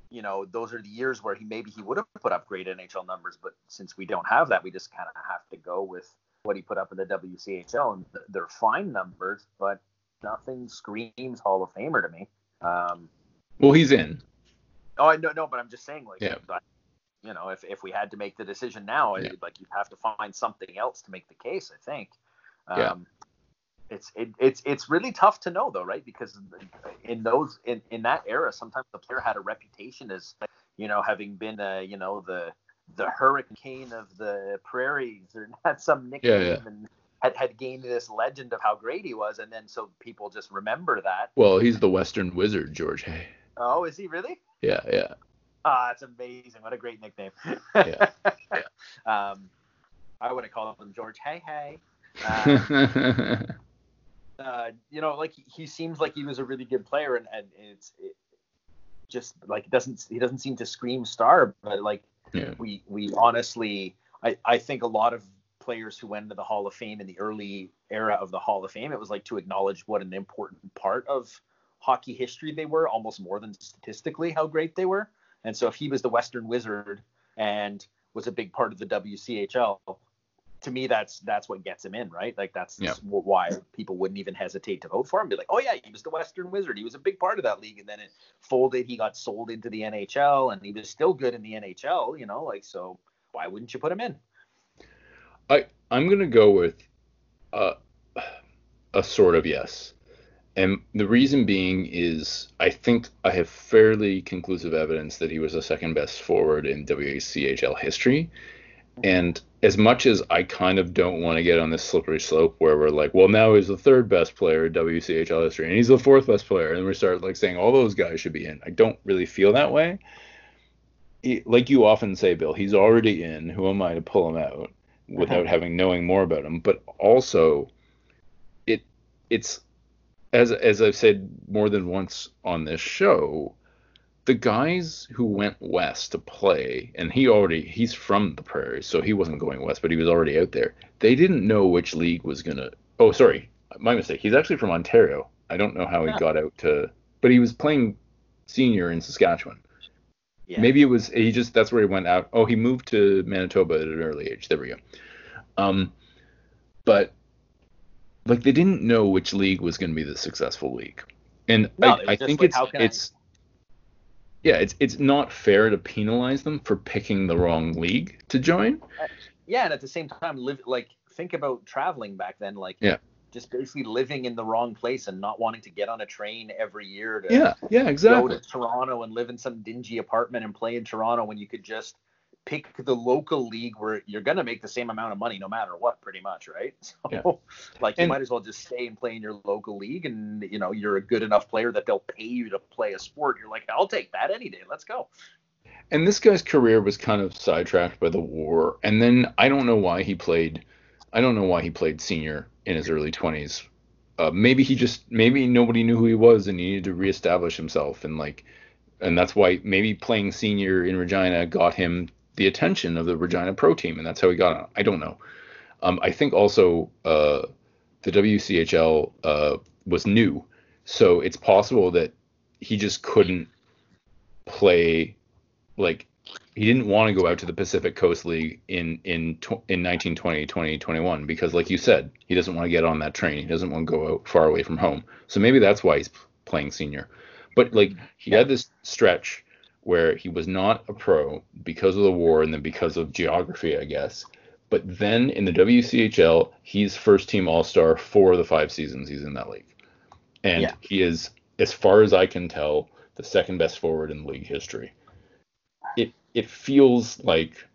you know those are the years where he maybe he would have put up great NHL numbers, but since we don't have that, we just kind of have to go with what he put up in the WCHL, and they're fine numbers, but nothing screams Hall of Famer to me. Um, Well, he's in. Oh, I no, no, but I'm just saying, like, Yeah. I- you know, if if we had to make the decision now, Yeah. like, you'd have to find something else to make the case. I think. Um, Yeah. It's it, it's it's really tough to know though, right? Because in those in, in that era, sometimes the player had a reputation as you know having been uh, you know the the hurricane of the prairies or <laughs> had some nickname yeah. and had, had gained this legend of how great he was, and then so people just remember that. Well, he's the Western Wizard, George Hay. Oh, is he really? Yeah, yeah. Ah, that's amazing. What a great nickname. Yeah, yeah. <laughs> Um, I would have called him George Hey Hey. <laughs> Uh, uh, you know, like he, he seems like he was a really good player, and, and it's it just like it doesn't he doesn't seem to scream star, but like yeah. we we honestly, I I think a lot of players who went into the Hall of Fame in the early era of the Hall of Fame, it was like to acknowledge what an important part of hockey history they were, almost more than statistically how great they were. And so if he was the Western Wizard and was a big part of the WCHL, to me that's that's what gets him in, right? Like that's Yeah. why people wouldn't even hesitate to vote for him. Be like, oh yeah, he was the Western Wizard. He was a big part of that league, and then it folded. He got sold into the NHL, and he was still good in the NHL. You know, like so. Why wouldn't you put him in? I I'm gonna go with a a sort of yes, and the reason being is I think I have fairly conclusive evidence that he was the second best forward in WCHL history, and as much as I kind of don't want to get on this slippery slope where we're like, well, now he's the third best player in WCHL history, and he's the fourth best player, and we start like saying all those guys should be in. I don't really feel that way. Like you often say, Bill, he's already in. Who am I to pull him out uh-huh. without having knowing more about him? But also, it it's as as I've said more than once on this show, the guys who went west to play, and he already he's from the prairies, so he wasn't going west, but he was already out there. They didn't know which league was gonna. Oh, sorry, my mistake. He's actually from Ontario. I don't know how he Yeah. got out to, but he was playing senior in Saskatchewan. Yeah. Maybe it was he just that's where he went out. Oh, he moved to Manitoba at an early age. There we go. Um, but like they didn't know which league was going to be the successful league, and No, I, I think like, it's can I- it's yeah, it's it's not fair to penalize them for picking the wrong league to join. Uh, yeah, and at the same time, live like think about traveling back then, like Yeah. just basically living in the wrong place and not wanting to get on a train every year to Yeah, yeah, go exactly. to Toronto and live in some dingy apartment and play in Toronto when you could just pick the local league where you're going to make the same amount of money no matter what, pretty much, right? <laughs> So, Yeah. like, you And- might as well just stay and play in your local league, and you know, you're a good enough player that they'll pay you to play a sport. You're like, I'll take that any day. Let's go. And this guy's career was kind of sidetracked by the war. And then I don't know why he played. I don't know why he played senior in his early 20s. Uh, maybe he just maybe nobody knew who he was and he needed to reestablish himself and like and that's why maybe playing senior in Regina got him the attention of the Regina pro team and that's how he got on. I don't know. Um, I think also uh, the WCHL uh, was new, so it's possible that he just couldn't play like he didn't want to go out to the Pacific Coast League in in in 1920 2021 because like you said he doesn't want to get on that train. He doesn't want to go out far away from home. So maybe that's why he's playing senior. But like he had this stretch where he was not a pro because of the war and then because of geography I guess but then in the WCHL he's first team all-star for the five seasons he's in that league and Yeah. he is as far as I can tell the second best forward in league history it it feels like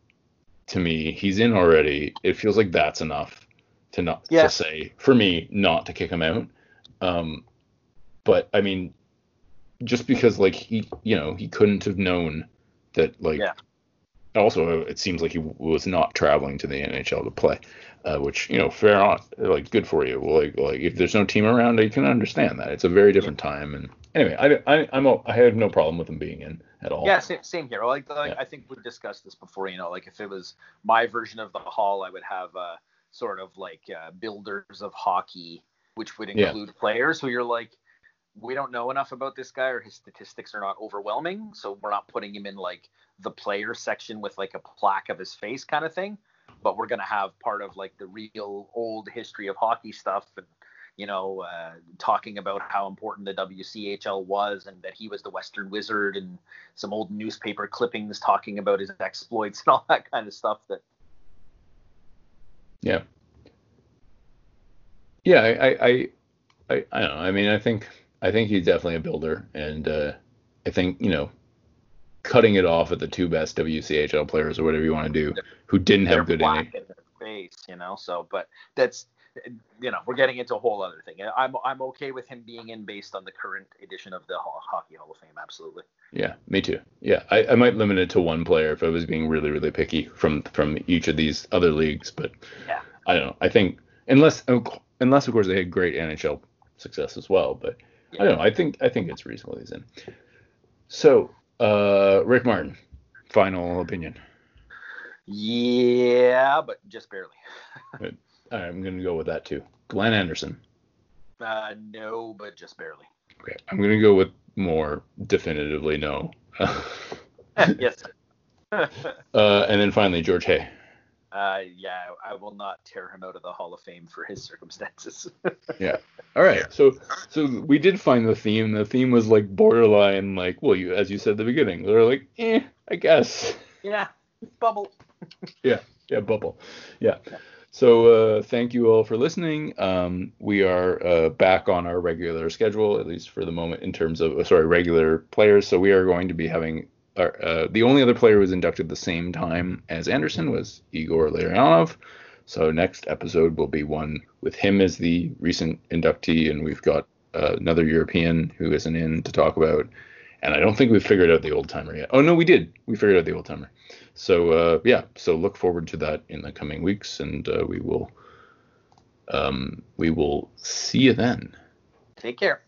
to me he's in already. It feels like that's enough to not Yeah. to say for me not to kick him out. Um, but I mean, just because like he you know he couldn't have known that like. Yeah. Also, it seems like he was not traveling to the NHL to play, uh, which you know, fair on, like good for you. Like, like if there's no team around, you can understand that. It's a very different time. And anyway, I, I I'm a, I have no problem with him being in at all. Yeah, same, same here. Like, like Yeah. I think we've discussed this before. You know, like if it was my version of the hall, I would have uh, sort of like uh, builders of hockey, which would Yeah. include players who you're like, we don't know enough about this guy, or his statistics are not overwhelming, so we're not putting him in like the player section with like a plaque of his face kind of thing. But we're gonna have part of like the real old history of hockey stuff and you know, uh, talking about how important the WCHL was and that he was the Western Wizard and some old newspaper clippings talking about his exploits <laughs> and all that kind of stuff. That Yeah. Yeah, I, I, I, I, I don't know. I mean, I think, I think he's definitely a builder, and uh, I think you know, cutting it off at the two best WCHL players or whatever you want to do, who didn't have good black NA. in their face, you know. So, but that's you know, we're getting into a whole other thing. I'm I'm okay with him being in based on the current edition of the Hockey Hall of Fame. Absolutely. Yeah, me too. Yeah, I, I might limit it to one player if I was being really, really picky from from each of these other leagues, but Yeah. I don't know. I think unless unless of course they had great NHL success as well, but I don't know. I think I think it's reasonable he's in. So, uh, Rick Martin, final opinion. Yeah, but just barely. <laughs> I'm gonna go with that too. Glenn Anderson. Uh, no, but just barely. Okay, I'm gonna go with more definitively no. <laughs> <laughs> yes. uh, and then finally George Hay. Uh, yeah, I will not tear him out of the Hall of Fame for his circumstances. <laughs> Yeah. All right. So so we did find the theme. The theme was like borderline, like well, you as you said at the beginning. They're like, eh, I guess. yeah, bubble. <laughs> Yeah, Yeah. bubble. Yeah. So uh, thank you all for listening. Um, we are uh, back on our regular schedule, at least for the moment, in terms of uh, sorry regular players. So we are going to be having our, uh, the only other player who was inducted the same time as Anderson was Igor Larionov. So next episode will be one with him as the recent inductee, and we've got uh, another European who isn't in to talk about. And I don't think we've figured out the old timer yet. Oh no, we did. We figured out the old timer. So uh, yeah, so look forward to that in the coming weeks, and uh, we will um, we will see you then. Take care.